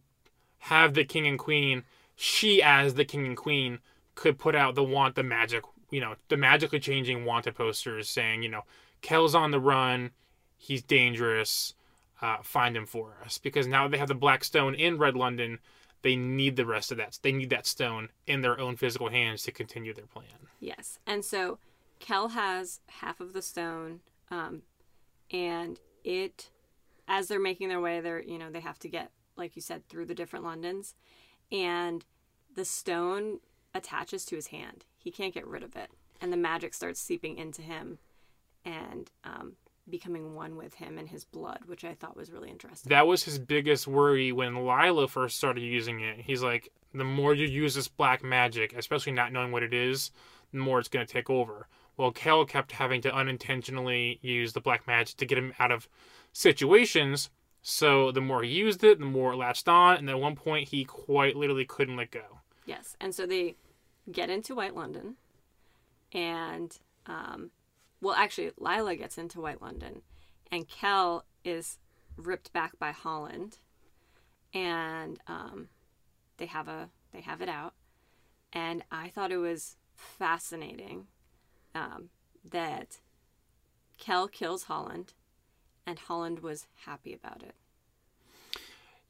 have the king and queen, she as the king and queen could put out the want the magic, you know, the magically changing wanted posters saying, you know, Kell's on the run, he's dangerous, uh, find him for us. Because now they have the black stone in Red London, they need the rest of that. They need that stone in their own physical hands to continue their plan. Yes. And so Kell has half of the stone, um, and it, as they're making their way, they're you know they have to get like you said through the different Londons, and the stone attaches to his hand. He can't get rid of it, and the magic starts seeping into him, and um, becoming one with him and his blood, which I thought was really interesting. That was his biggest worry when Lila first started using it. He's like, the more you use this black magic, especially not knowing what it is, the more it's going to take over. Well, Kell kept having to unintentionally use the black magic to get him out of situations. So the more he used it, the more it latched on, and at one point he quite literally couldn't let go. Yes, and so they get into White London, and um, well, actually, Lila gets into White London, and Kell is ripped back by Holland, and um, they have a they have it out, and I thought it was fascinating um, that Kell kills Holland, and Holland was happy about it.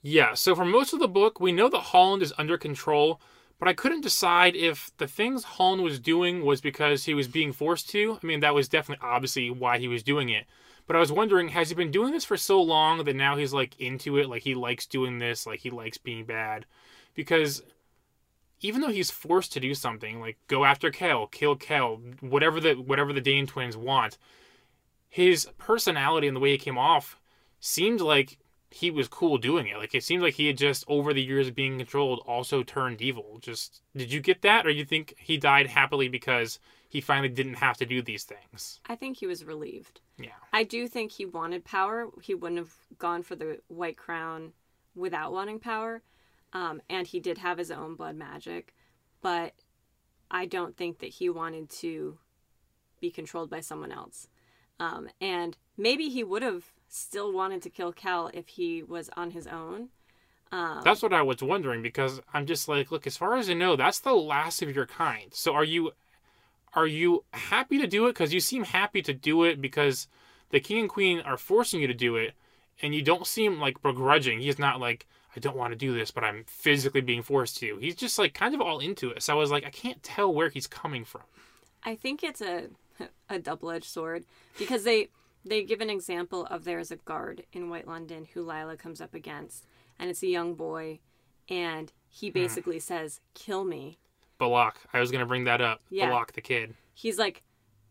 Yeah, so for most of the book, we know that Holland is under control, but I couldn't decide if the things Holland was doing was because he was being forced to. I mean, that was definitely obviously why he was doing it. But I was wondering, has he been doing this for so long that now he's like into it, like he likes doing this, like he likes being bad? Because even though he's forced to do something like go after Kell, kill Kell, whatever the whatever the Dane twins want, his personality and the way he came off seemed like he was cool doing it. Like it seemed like he had just over the years of being controlled also turned evil. Just did you get that or you think he died happily because he finally didn't have to do these things? I think he was relieved. Yeah. I do think he wanted power. He wouldn't have gone for the white crown without wanting power. Um, and he did have his own blood magic, but I don't think that he wanted to be controlled by someone else. Um, and maybe he would have still wanted to kill Kell if he was on his own. Um, That's what I was wondering because I'm just like, look, as far as I know, that's the last of your kind. So are you are you happy to do it because you seem happy to do it because the king and queen are forcing you to do it and you don't seem like begrudging. He's not like I don't want to do this, but I'm physically being forced to. He's just like kind of all into it. So I was like, I can't tell where he's coming from. I think it's a a double edged sword because they they give an example of there's a guard in White London who Lila comes up against, and it's a young boy, and he basically mm. says, "Kill me." Beloc. I was gonna bring that up. Yeah. Beloc the kid. He's like,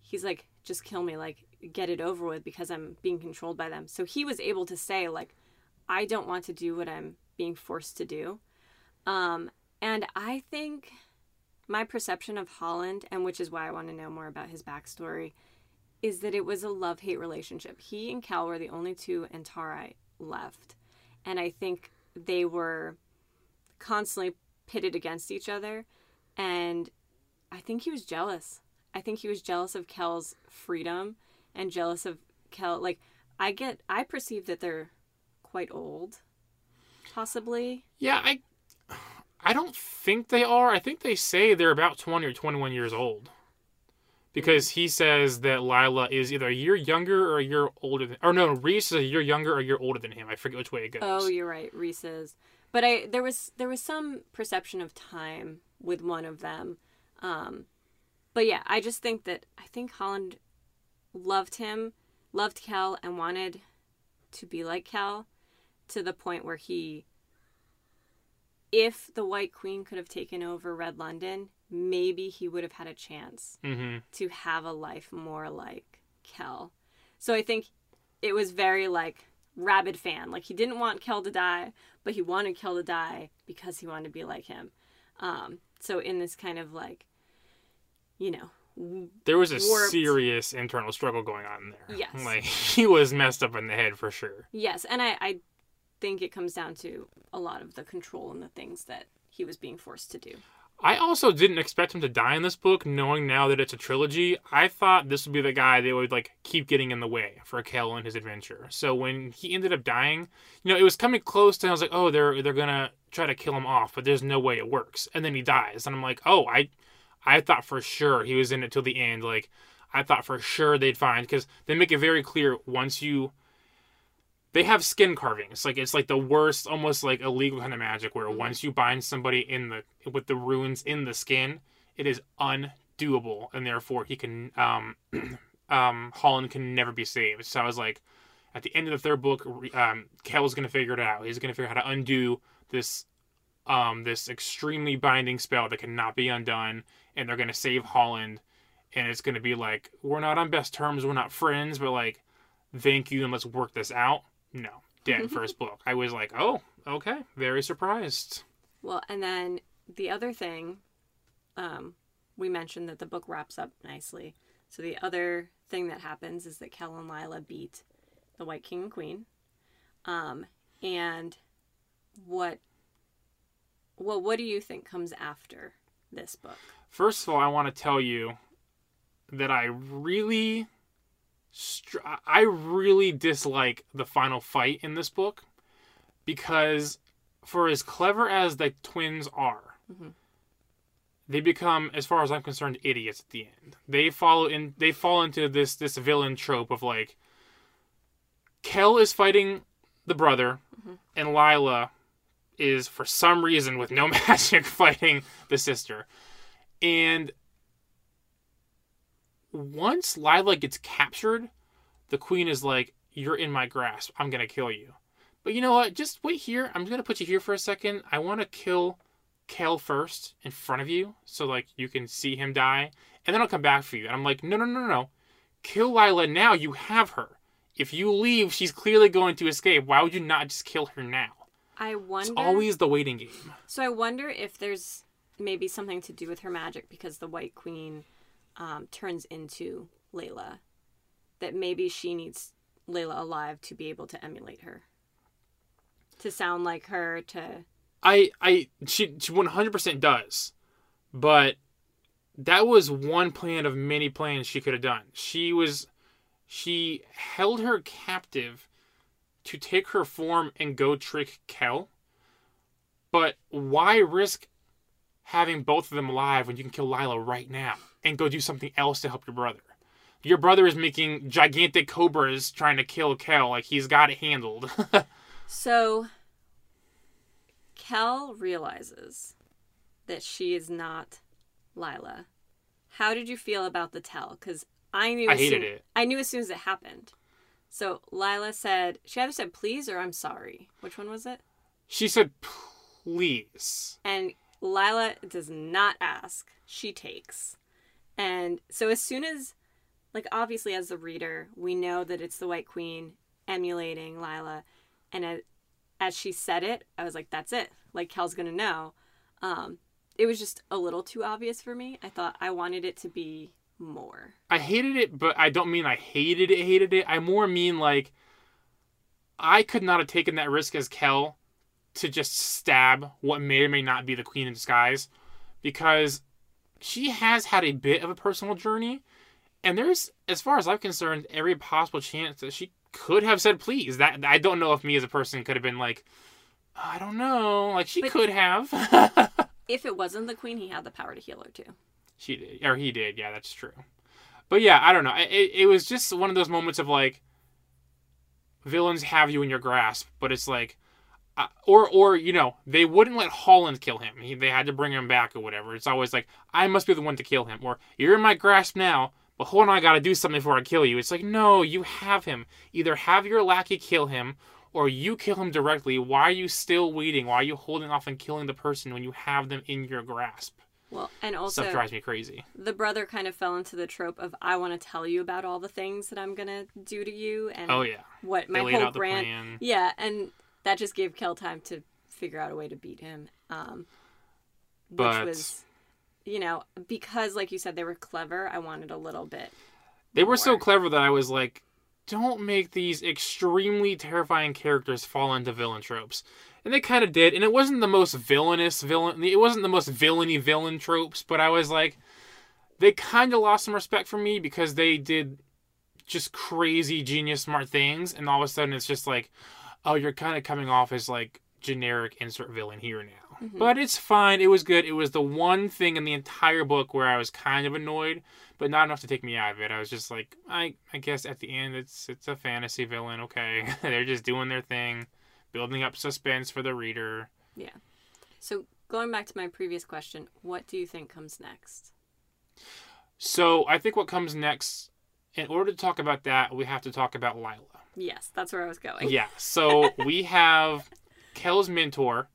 he's like, just kill me, like get it over with because I'm being controlled by them. So he was able to say like, I don't want to do what I'm being forced to do. Um, and I think my perception of Holland, and which is why I want to know more about his backstory, is that it was a love hate relationship. He and Kell were the only two Antari left. And I think they were constantly pitted against each other. And I think he was jealous. I think he was jealous of Kell's freedom and jealous of Kell. Like, I get, I perceive that they're quite old possibly. Yeah, I I don't think they are. I think they say they're about 20 or 21 years old. Because he says that Lila is either a year younger or a year older than or no, Rhys is a year younger or a year older than him. I forget which way it goes. Oh, you're right. Reese is. But I there was there was some perception of time with one of them. Um but yeah, I just think that I think Holland loved him, loved Kell and wanted to be like Kell to the point where he if the white queen could have taken over red london maybe he would have had a chance mm-hmm. to have a life more like kell so i think it was very like rabid fan like he didn't want kell to die but he wanted kell to die because he wanted to be like him um, so in this kind of like you know There was a warped- serious internal struggle going on there. Yes. Like he was messed up in the head for sure. Yes, and I, I think it comes down to a lot of the control and the things that he was being forced to do. I also didn't expect him to die in this book, knowing now that it's a trilogy. I thought this would be the guy that would like keep getting in the way for Kell and his adventure. So when he ended up dying, you know, it was coming close to I was like, oh, they're they're gonna try to kill him off, but there's no way it works. And then he dies, and I'm like, oh, I I thought for sure he was in it till the end. Like I thought for sure they'd find because they make it very clear once you they have skin carvings. Like it's like the worst, almost like illegal kind of magic where once you bind somebody in the with the runes in the skin, it is undoable, and therefore he can um um Holland can never be saved. So I was like, at the end of the third book, um, Kell's gonna figure it out. He's gonna figure out how to undo this um this extremely binding spell that cannot be undone, and they're gonna save Holland. And it's gonna be like we're not on best terms, we're not friends, but like, thank you and let's work this out. No, dead first book. I was like, oh, okay, very surprised. Well, and then the other thing, um, we mentioned that the book wraps up nicely. So the other thing that happens is that Kell and Lila beat the White King and Queen. Um, and what, well, what do you think comes after this book? First of all, I want to tell you that I really, str- I really dislike the final fight in this book because, for as clever as the twins are, Mhm. they become, as far as I'm concerned, idiots at the end. They follow in, they fall into this this villain trope of like, Kell is fighting the brother, and Lila is for some reason with no magic fighting the sister. And once Lila gets captured, the queen is like, You're in my grasp. I'm going to kill you. But you know what? Just wait here. I'm going to put you here for a second. I want to kill Kell first in front of you so like you can see him die. And then I'll come back for you. And I'm like, No, no, no, no, no. Kill Lila now. You have her. If you leave, she's clearly going to escape. Why would you not just kill her now? I wonder. It's always the waiting game. So I wonder if there's maybe something to do with her magic because the White Queen um, turns into Layla. That maybe she needs Layla alive to be able to emulate her. To sound like her, to. I I she she one hundred percent does, but that was one plan of many plans she could have done. She was she held her captive to take her form and go trick Kell. But why risk having both of them alive when you can kill Lila right now and go do something else to help your brother? Your brother is making gigantic cobras trying to kill Kell. Like he's got it handled. So. Kell realizes that she is not Lila. How did you feel about the tell? Because I knew. I hated soon- it. I knew as soon as it happened. So Lila said she either said please or I'm sorry. Which one was it? she said, "Please." And Lila does not ask, she takes. And so, as soon as, like, obviously, as the reader, we know that it's the White Queen emulating Lila. And as, as she said it, I was like, that's it. Like, Kell's gonna know. Um, it was just a little too obvious for me. I thought I wanted it to be more. I hated it, but I don't mean I hated it, hated it. I more mean like I could not have taken that risk as Kell to just stab what may or may not be the queen in disguise because she has had a bit of a personal journey and there's as far as I'm concerned every possible chance that she could have said please. That I don't know if me as a person could have been like I don't know, like she But- could have. If it wasn't the Queen, he had the power to heal her too. She did, or he did. Yeah, that's true. But yeah, I don't know. It, it was just one of those moments of like, villains have you in your grasp, but it's like, uh, or or you know, they wouldn't let Holland kill him. He, they had to bring him back or whatever. It's always like, I must be the one to kill him, or you're in my grasp now. But hold on, I gotta do something before I kill you. It's like, no, you have him. Either have your lackey kill him, or you kill him directly. Why are you still waiting? Why are you holding off and killing the person when you have them in your grasp? Well, and also Stuff drives me crazy. the brother kind of fell into the trope of I want to tell you about all the things that I'm gonna do to you and Oh yeah. what my whole brand. plan. Yeah, and that just gave Kell time to figure out a way to beat him, um, which But- was you know, because like you said, they were clever. I wanted a little bit. They were so clever that I was like, don't make these extremely terrifying characters fall into villain tropes. And they kind of did, and it wasn't the most villainous villain. It wasn't the most villainy villain tropes, but I was like, they kind of lost some respect for me because they did just crazy, genius, smart things, and all of a sudden it's just like, oh, you're kind of coming off as like generic insert villain here now. Mhm. But it's fine. It was good. It was the one thing in the entire book where I was kind of annoyed, but not enough to take me out of it. I was just like, I, I guess at the end it's it's a fantasy villain. Okay, they're just doing their thing, building up suspense for the reader. Yeah. So going back to my previous question, what do you think comes next? So I think what comes next, in order to talk about that, we have to talk about Lila. Yes, that's where I was going. Yeah. So we have Kell's mentor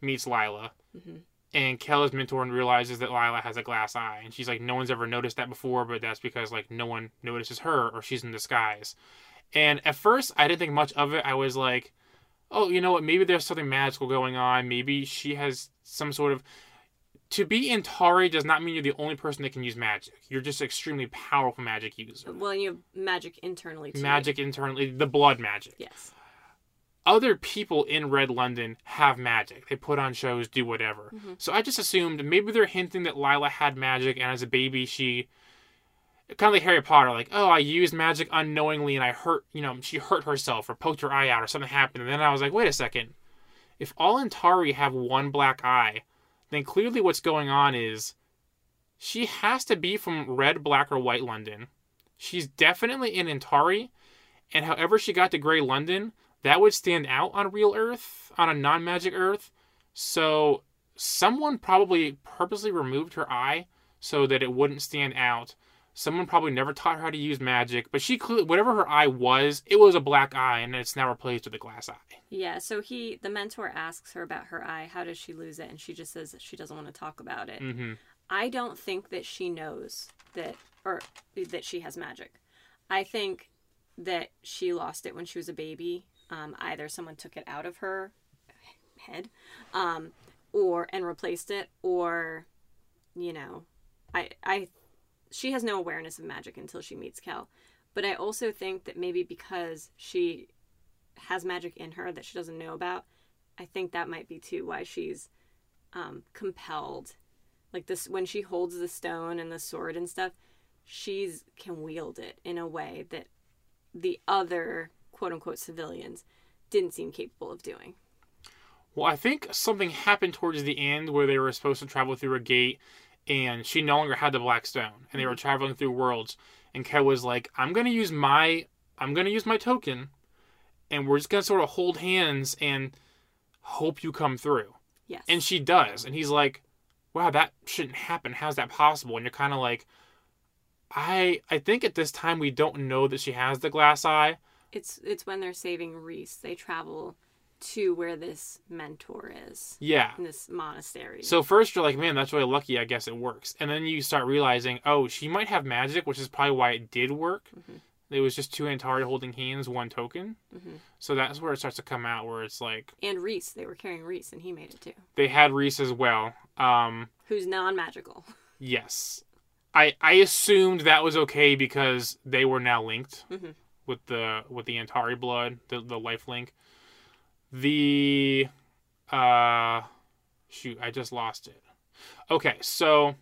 meets Lila, Mhm. and Kell's mentor realizes that Lila has a glass eye, and she's like, no one's ever noticed that before, but that's because like no one notices her or she's in disguise. And at first, I didn't think much of it. I was like, oh, you know what? Maybe there's something magical going on. Maybe she has some sort of. To be Antari does not mean you're the only person that can use magic. You're just an extremely powerful magic user. Well, you have magic internally too. Magic internally, the blood magic Yes. other people in Red London have magic. They put on shows, do whatever. Mhm. So I just assumed maybe they're hinting that Lila had magic, and as a baby, she kind of like Harry Potter, like, oh, I used magic unknowingly, and I hurt, you know, she hurt herself or poked her eye out or something happened. And then I was like, wait a second, if all Antari have one black eye, then clearly what's going on is she has to be from red, black, or white London. She's definitely in Antari, and however she got to Grey London, that would stand out on real Earth, on a non magic Earth. So someone probably purposely removed her eye so that it wouldn't stand out. Someone probably never taught her how to use magic, but she clearly, whatever her eye was, it was a black eye, and it's now replaced with a glass eye. Yeah, so he the mentor asks her about her eye, how does she lose it? And she just says that she doesn't want to talk about it. hmm I don't think that she knows that or that she has magic. I think that she lost it when she was a baby. Um, either someone took it out of her head, um, or and replaced it, or you know, I I she has no awareness of magic until she meets Kell. But I also think that maybe because she has magic in her that she doesn't know about, I think that might be too why she's um, compelled like this when she holds the stone and the sword and stuff she's can wield it in a way that the other quote unquote civilians didn't seem capable of doing Well, I think something happened towards the end where they were supposed to travel through a gate, and she no longer had the black stone, and they were mm-hmm. traveling through worlds. And Kell was like, "I'm gonna use my, I'm gonna use my token, and we're just gonna sort of hold hands and hope you come through." yes And she does, and he's like, "Wow, that shouldn't happen. How's that possible?" And you're kind of like, "I, I think at this time we don't know that she has the glass eye." it's it's when they're saving reese they travel to where this mentor is Yeah. in this monastery So first you're like, man, that's really lucky. I guess it works. And then you start realizing, oh, she might have magic, which is probably why it did work. Mhm. It was just two Antari holding hands, one token. Mhm. So that's where it starts to come out, where it's like and reese they were carrying reese and he made it too they had Reese as well. Um, who's non-magical yes, I I assumed that was okay because they were now linked Mhm. with the with the Antari blood, the the life link. The uh, shoot, I just lost it. Okay, so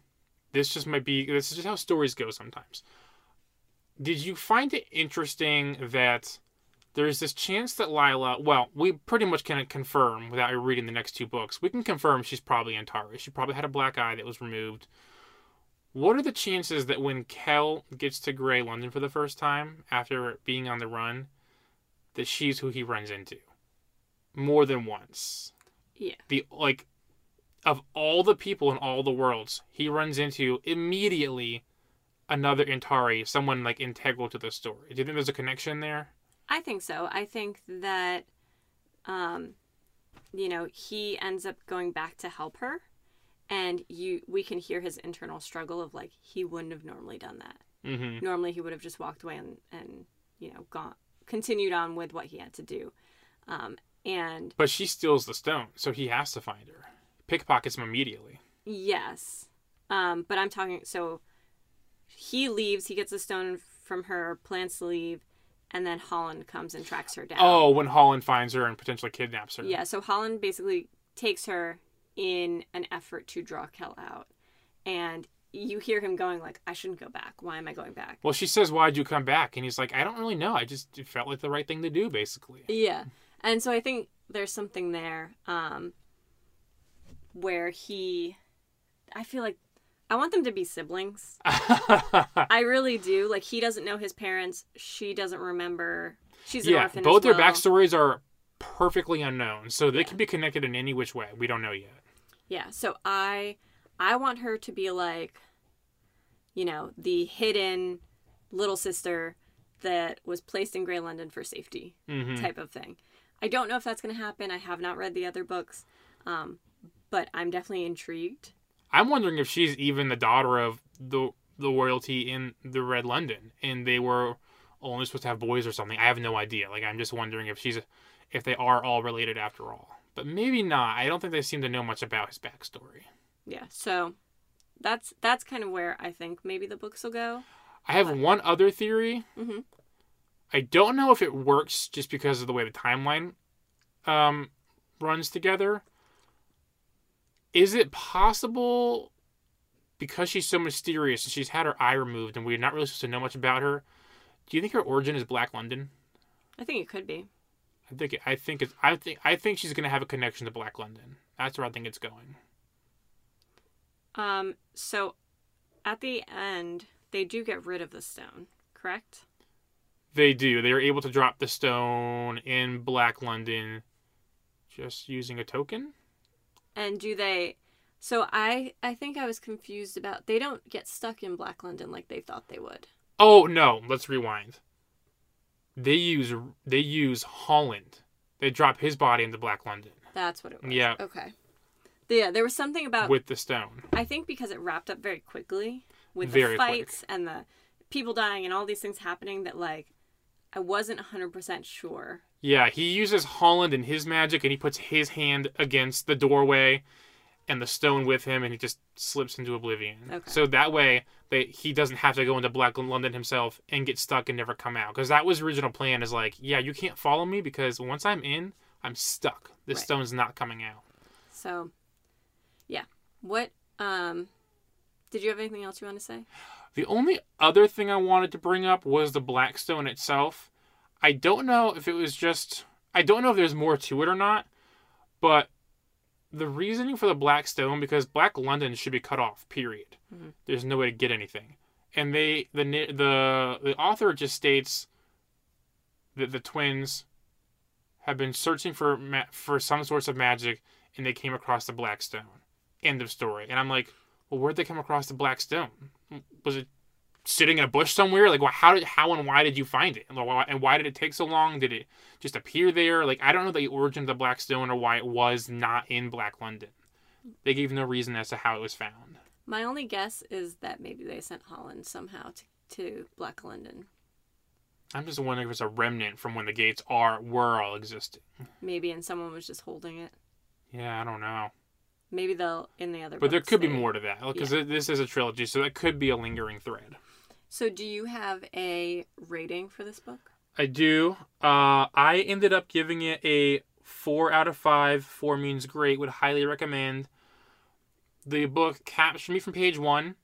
this just might be this is just how stories go sometimes. Did you find it interesting that there's this chance that Lila, well, we pretty much can confirm without reading the next two books, we can confirm she's probably Antari. She probably had a black eye that was removed. What are the chances that when Kell gets to Grey London for the first time after being on the run, that she's who he runs into? More than once. yeah The like of all the people in all the worlds, he runs into immediately another Antari, someone like integral to the story. Do you think there's a connection there? I think so. I think that, um, you know, he ends up going back to help her, and you we can hear his internal struggle of like he wouldn't have normally done that. Mm-hmm. Normally, he would have just walked away and and you know gone continued on with what he had to do, um, and But she steals the stone, so he has to find her. Pickpockets him immediately. yes, Um, but I'm talking so he leaves, he gets the stone from her, plans to leave, and then Holland comes and tracks her down. Oh, when Holland finds her and potentially kidnaps her. Yeah, so Holland basically takes her in an effort to draw Kell out. And you hear him going like, I shouldn't go back. Why am I going back? Well, she says, "Why'd you come back?" And he's like, "I don't really know. I just it felt like the right thing to do, basically." Yeah. And so I think there's something there um, where he, I feel like, I want them to be siblings. I really do. Like, he doesn't know his parents. She doesn't remember. She's an yeah, orphan. both their well. backstories are perfectly unknown, so they Yeah. can be connected in any which way. We don't know yet. Yeah. So I, I want her to be like, you know, the hidden little sister that was placed in Grey London for safety hmm type of thing. I don't know if that's going to happen. I have not read the other books, um, but I'm definitely intrigued. I'm wondering if she's even the daughter of the the royalty in the Red London, and they were only supposed to have boys or something. I have no idea. Like I'm just wondering if she's if they are all related after all. But maybe not. I don't think they seem to know much about his backstory. Yeah. So that's that's kind of where I think maybe the books will go. I have one other theory. Mhm. I don't know if it works just because of the way the timeline um, runs together. Is it possible because she's so mysterious and she's had her eye removed and we're not really supposed to know much about her? Do you think her origin is Black London? I think it could be. I think I think it's I think I think she's gonna have a connection to Black London. That's where I think it's going. Um. So at the end, they do get rid of the stone, correct? They do. They are able to drop the stone in Black London just using a token. And do they? So I I think I was confused about they don't get stuck in Black London like they thought they would. Oh no, let's rewind. They use they use Holland. They drop his body into Black London That's what it was. Yeah. Okay. Yeah, there was something about with the stone. I think because it wrapped up very quickly with Very the quick. fights and the people dying and all these things happening that like I wasn't 100% sure. Yeah, he uses Holland and his magic and he puts his hand against the doorway and the stone with him and he just slips into oblivion. Okay. So that way they, he doesn't have to go into Black London himself and get stuck and never come out. Because that was original plan is like, yeah, you can't follow me because once I'm in, I'm stuck. This Right. stone's not coming out. So yeah. What um did you have anything else you want to say? The only other thing I wanted to bring up was the Blackstone itself. I don't know if it was just. I don't know if there's more to it or not, but the reasoning for the Blackstone because Black London should be cut off. Period. Mhm. There's no way to get anything, and they the the the author just states that the twins have been searching for ma- for some sorts of magic, and they came across the Blackstone. End of story. And I'm like, well, where'd they come across the black stone? Was it sitting in a bush somewhere? Like, how did, how and why did you find it? And why, and why did it take so long? Did it just appear there? Like, I don't know the origin of the black stone or why it was not in Black London. They gave no reason as to how it was found. My only guess is that maybe they sent Holland somehow to, to Black London. I'm just wondering if it's a remnant from when the gates are were all existing. Maybe and someone was just holding it. Yeah, I don't know, Maybe they'll in the other but there could be more to that because this is a trilogy, so that could be a lingering thread. So do you have a rating for this book? I do. Uh, I ended up giving it a four out of five. Four means great. Would highly recommend. The book captured me from page one,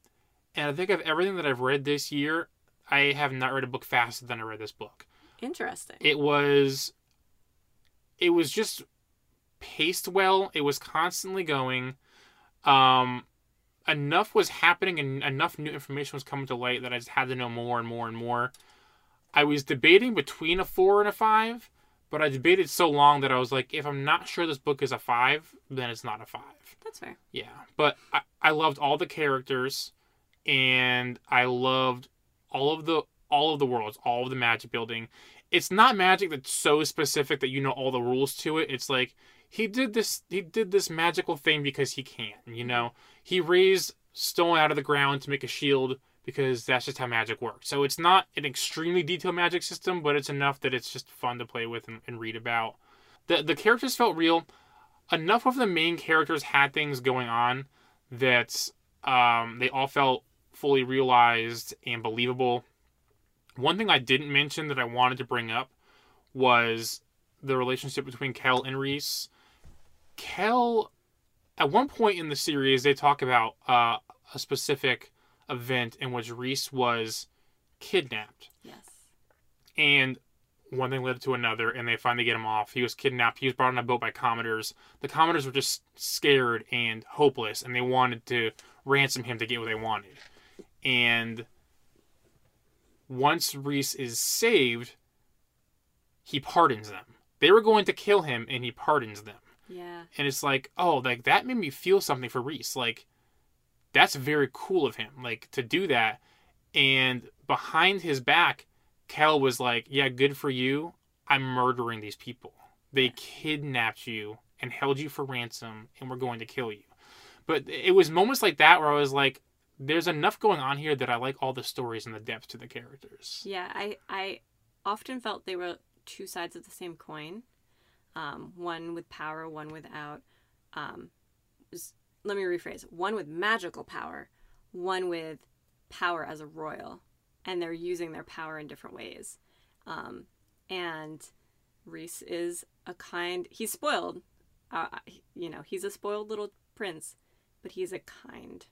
and I think of everything that I've read this year, I have not read a book faster than I read this book. Interesting. It was, it was just paced well. It was constantly going. Um, enough was happening and enough new information was coming to light that I just had to know more and more and more. I was debating between a four and a five, but I debated so long that I was like, if I'm not sure this book is a five, then it's not a five. That's fair. Yeah, but I, I loved all the characters, and I loved all of the all of the worlds, all of the magic building. It's not magic that's so specific that you know all the rules to it. It's like he did this he did this magical thing because he can. You know, he raised stone out of the ground to make a shield because that's just how magic works. So it's not an extremely detailed magic system, but it's enough that it's just fun to play with and, and read about. The the characters felt real enough of the main characters had things going on that Um, they all felt fully realized and believable. One thing I didn't mention that I wanted to bring up was the relationship between Kell and Reese. Kell, at one point in the series, they talk about uh, a specific event in which Reese was kidnapped. Yes. And one thing led to another, and they finally get him off. He was kidnapped. He was brought on a boat by Commodores. The Commodores were just scared and hopeless, and they wanted to ransom him to get what they wanted. And once Reese is saved, he pardons them. They were going to kill him, and he pardons them. Yeah. And it's like, oh, like that made me feel something for Reese. Like, that's very cool of him, like to do that. And behind his back, Kell was like, yeah, good for you. I'm murdering these people. They kidnapped you and held you for ransom, and we're going to kill you. But it was moments like that where I was like, there's enough going on here that I like all the stories and the depth to the characters. Yeah, I I often felt they were two sides of the same coin. Um, one with power, one without. Um, let me rephrase: one with magical power, one with power as a royal, and they're using their power in different ways. Um, and Reese is a kind. He's spoiled. Uh, you know, he's a spoiled little prince, but he's a kind,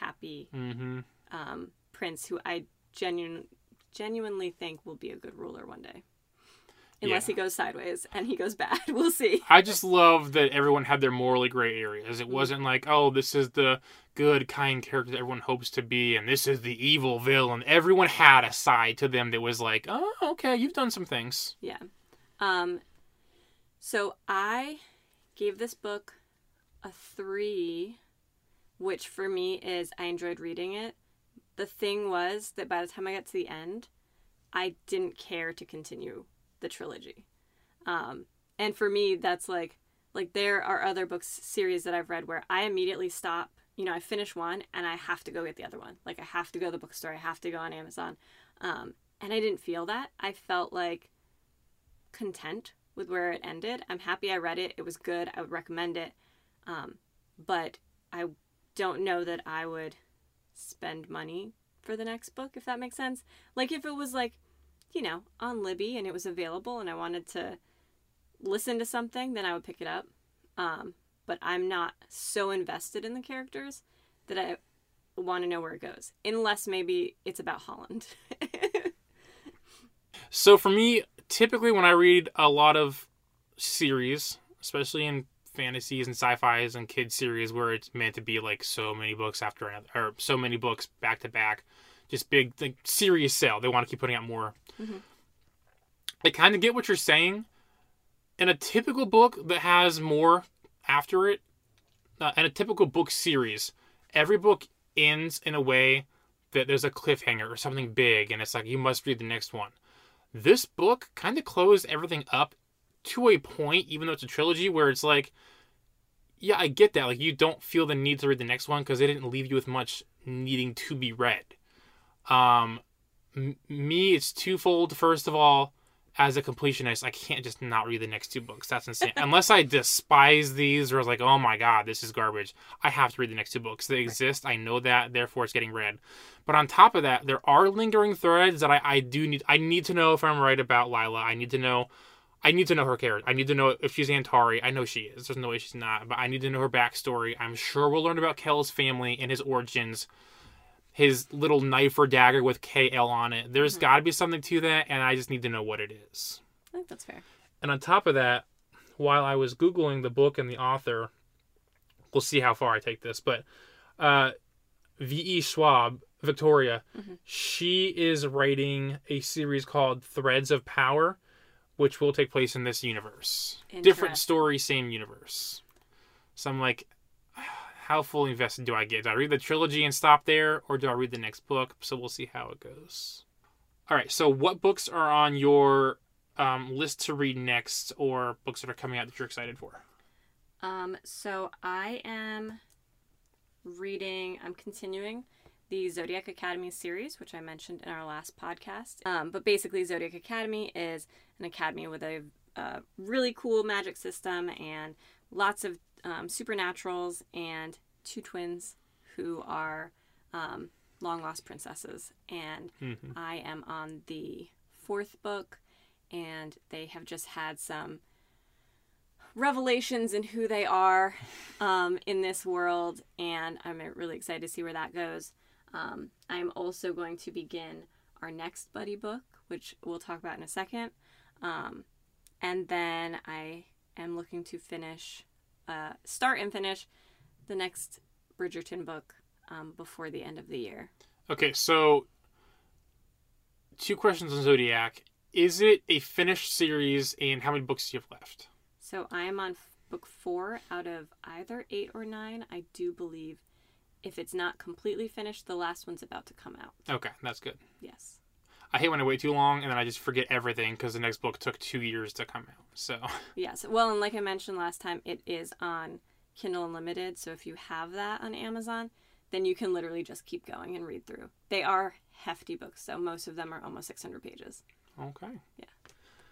happy Mm-hmm. um, prince who I genuine, genuinely think will be a good ruler one day. Unless Yeah. he goes sideways and he goes bad. We'll see. I just love that everyone had their morally gray areas. It wasn't like, oh, this is the good, kind character that everyone hopes to be, and this is the evil villain. Everyone had a side to them that was like, oh, okay, you've done some things. Yeah. Um, so I gave this book a three, which for me is I enjoyed reading it. The thing was that by the time I got to the end, I didn't care to continue the trilogy. Um, and for me, that's like, like there are other books series that I've read where I immediately stop. You know, I finish one and I have to go get the other one. Like I have to go to the bookstore. I have to go on Amazon. Um, and I didn't feel that. I felt like content with where it ended. I'm happy I read it. It was good. I would recommend it. Um, but I don't know that I would spend money for the next book, if that makes sense. Like if it was like, you know, on Libby and it was available and I wanted to listen to something, then I would pick it up. Um, but I'm not so invested in the characters that I want to know where it goes, unless maybe it's about Holland. So for me, typically when I read a lot of series, especially in fantasies and sci-fi's and kids series where it's meant to be like so many books after another or so many books back to back, just big like serious sale. They want to keep putting out more. Mhm. I kind of get what you're saying. In a typical book that has more after it, uh, in a typical book series, every book ends in a way that there's a cliffhanger or something big, and it's like you must read the next one. This book kind of closed everything up to a point, even though it's a trilogy, where it's like, yeah, I get that. Like, you don't feel the need to read the next one because they didn't leave you with much needing to be read. Um, m- me, it's twofold. First of all, as a completionist, I can't just not read the next two books. That's insane. Unless I despise these or I was like, oh my god, this is garbage. I have to read the next two books. They exist. I know that. Therefore, it's getting read. But on top of that, there are lingering threads that I, I do need. I need to know if I'm right about Lila. I need to know. I need to know her character. I need to know if she's Antari. I know she is. There's no way she's not. But I need to know her backstory. I'm sure we'll learn about Kell's family and his origins. His little knife or dagger with KL on it. There's got to be something to that, and I just need to know what it is. I think that's fair. And on top of that, while I was Googling the book and the author, we'll see how far I take this, but uh, V.E. Schwab, Victoria, Mhm. she is writing a series called Threads of Power, which will take place in this universe. Different story, same universe. So I'm like, how fully invested do I get? Do I read the trilogy and stop there, or do I read the next book? So we'll see how it goes. All right. So what books are on your um, list to read next, or books that are coming out that you're excited for? Um, so I am reading, I'm continuing the Zodiac Academy series, which I mentioned in our last podcast. Um, but basically, Zodiac Academy is an academy with a, a really cool magic system and lots of um, supernaturals and two twins who are um, long lost princesses. And hmm I am on the fourth book, and they have just had some revelations in who they are um, in this world, and I'm really excited to see where that goes. Um, I'm also going to begin our next buddy book, which we'll talk about in a second. Um, and then I am looking to finish, uh, start and finish the next Bridgerton book um, before the end of the year. Okay, so two questions on Zodiac. Is it a finished series, and how many books do you have left? So I am on f- book four out of either eight or nine. I do believe if it's not completely finished, the last one's about to come out. Okay, that's good. Yes. I hate when I wait too long and then I just forget everything because the next book took two years to come out. So, Yes. Well, and like I mentioned last time, it is on Kindle Unlimited. So if you have that on Amazon, then you can literally just keep going and read through. They are hefty books, so most of them are almost 600 pages. okay. Yeah.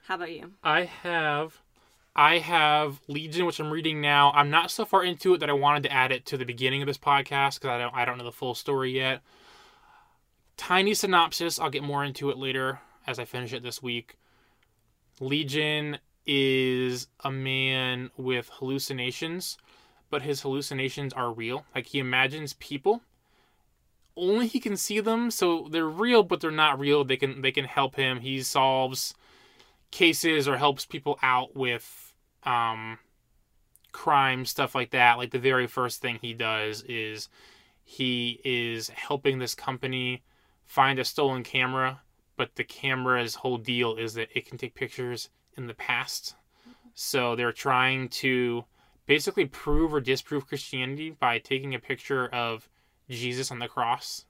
How about you? I have I have Legion, which I'm reading now. I'm not so far into it that I wanted to add it to the beginning of this podcast because I don't I don't know the full story yet. Tiny synopsis. I'll get more into it later as I finish it this week. Legion is a man with hallucinations, but his hallucinations are real. Like he imagines people. Only he can see them, so they're real, but they're not real. They can they can help him. He solves cases or helps people out with um crime stuff like that like the very first thing he does is he is helping this company find a stolen camera but the camera's whole deal is that it can take pictures in the past so they're trying to basically prove or disprove christianity by taking a picture of jesus on the cross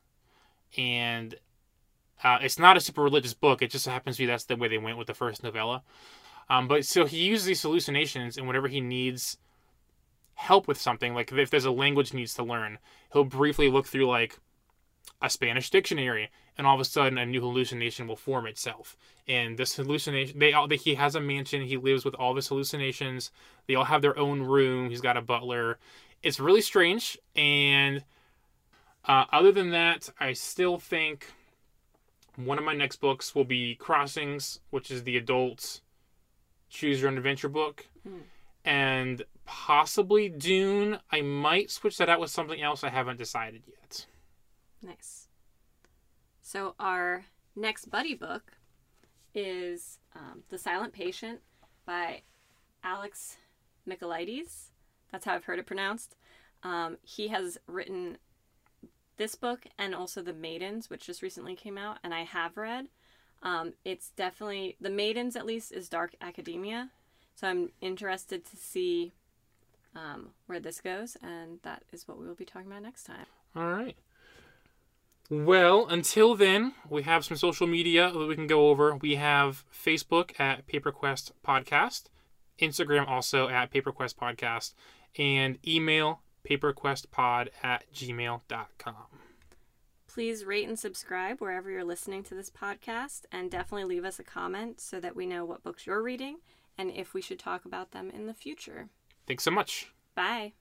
and uh, it's not a super religious book. It just happens to be that's the way they went with the first novella. Um, but so he uses these hallucinations, and whenever he needs help with something, like if there's a language he needs to learn, he'll briefly look through like a Spanish dictionary, and all of a sudden a new hallucination will form itself. And this hallucination, they all, he has a mansion. He lives with all of his hallucinations. They all have their own room. He's got a butler. It's really strange. And uh, other than that, I still think one of my next books will be Crossings, which is the adult choose your own adventure book. Hmm. And possibly Dune. I might switch that out with something else. I haven't decided yet. Nice. So our next buddy book is um, The Silent Patient by Alex Michaelides. That's how I've heard it pronounced. Um, he has written this book and also The Maidens, which just recently came out, and I have read. Um, it's definitely The Maidens, at least, is dark academia, so I'm interested to see um, where this goes, and that is what we will be talking about next time. All right. Well, until then, we have some social media that we can go over. We have Facebook at PaperQuest Podcast, Instagram also at PaperQuest Podcast, and email paperquestpod at gmail.com. Please rate and subscribe wherever you're listening to this podcast, and definitely leave us a comment so that we know what books you're reading and if we should talk about them in the future. Thanks so much. Bye.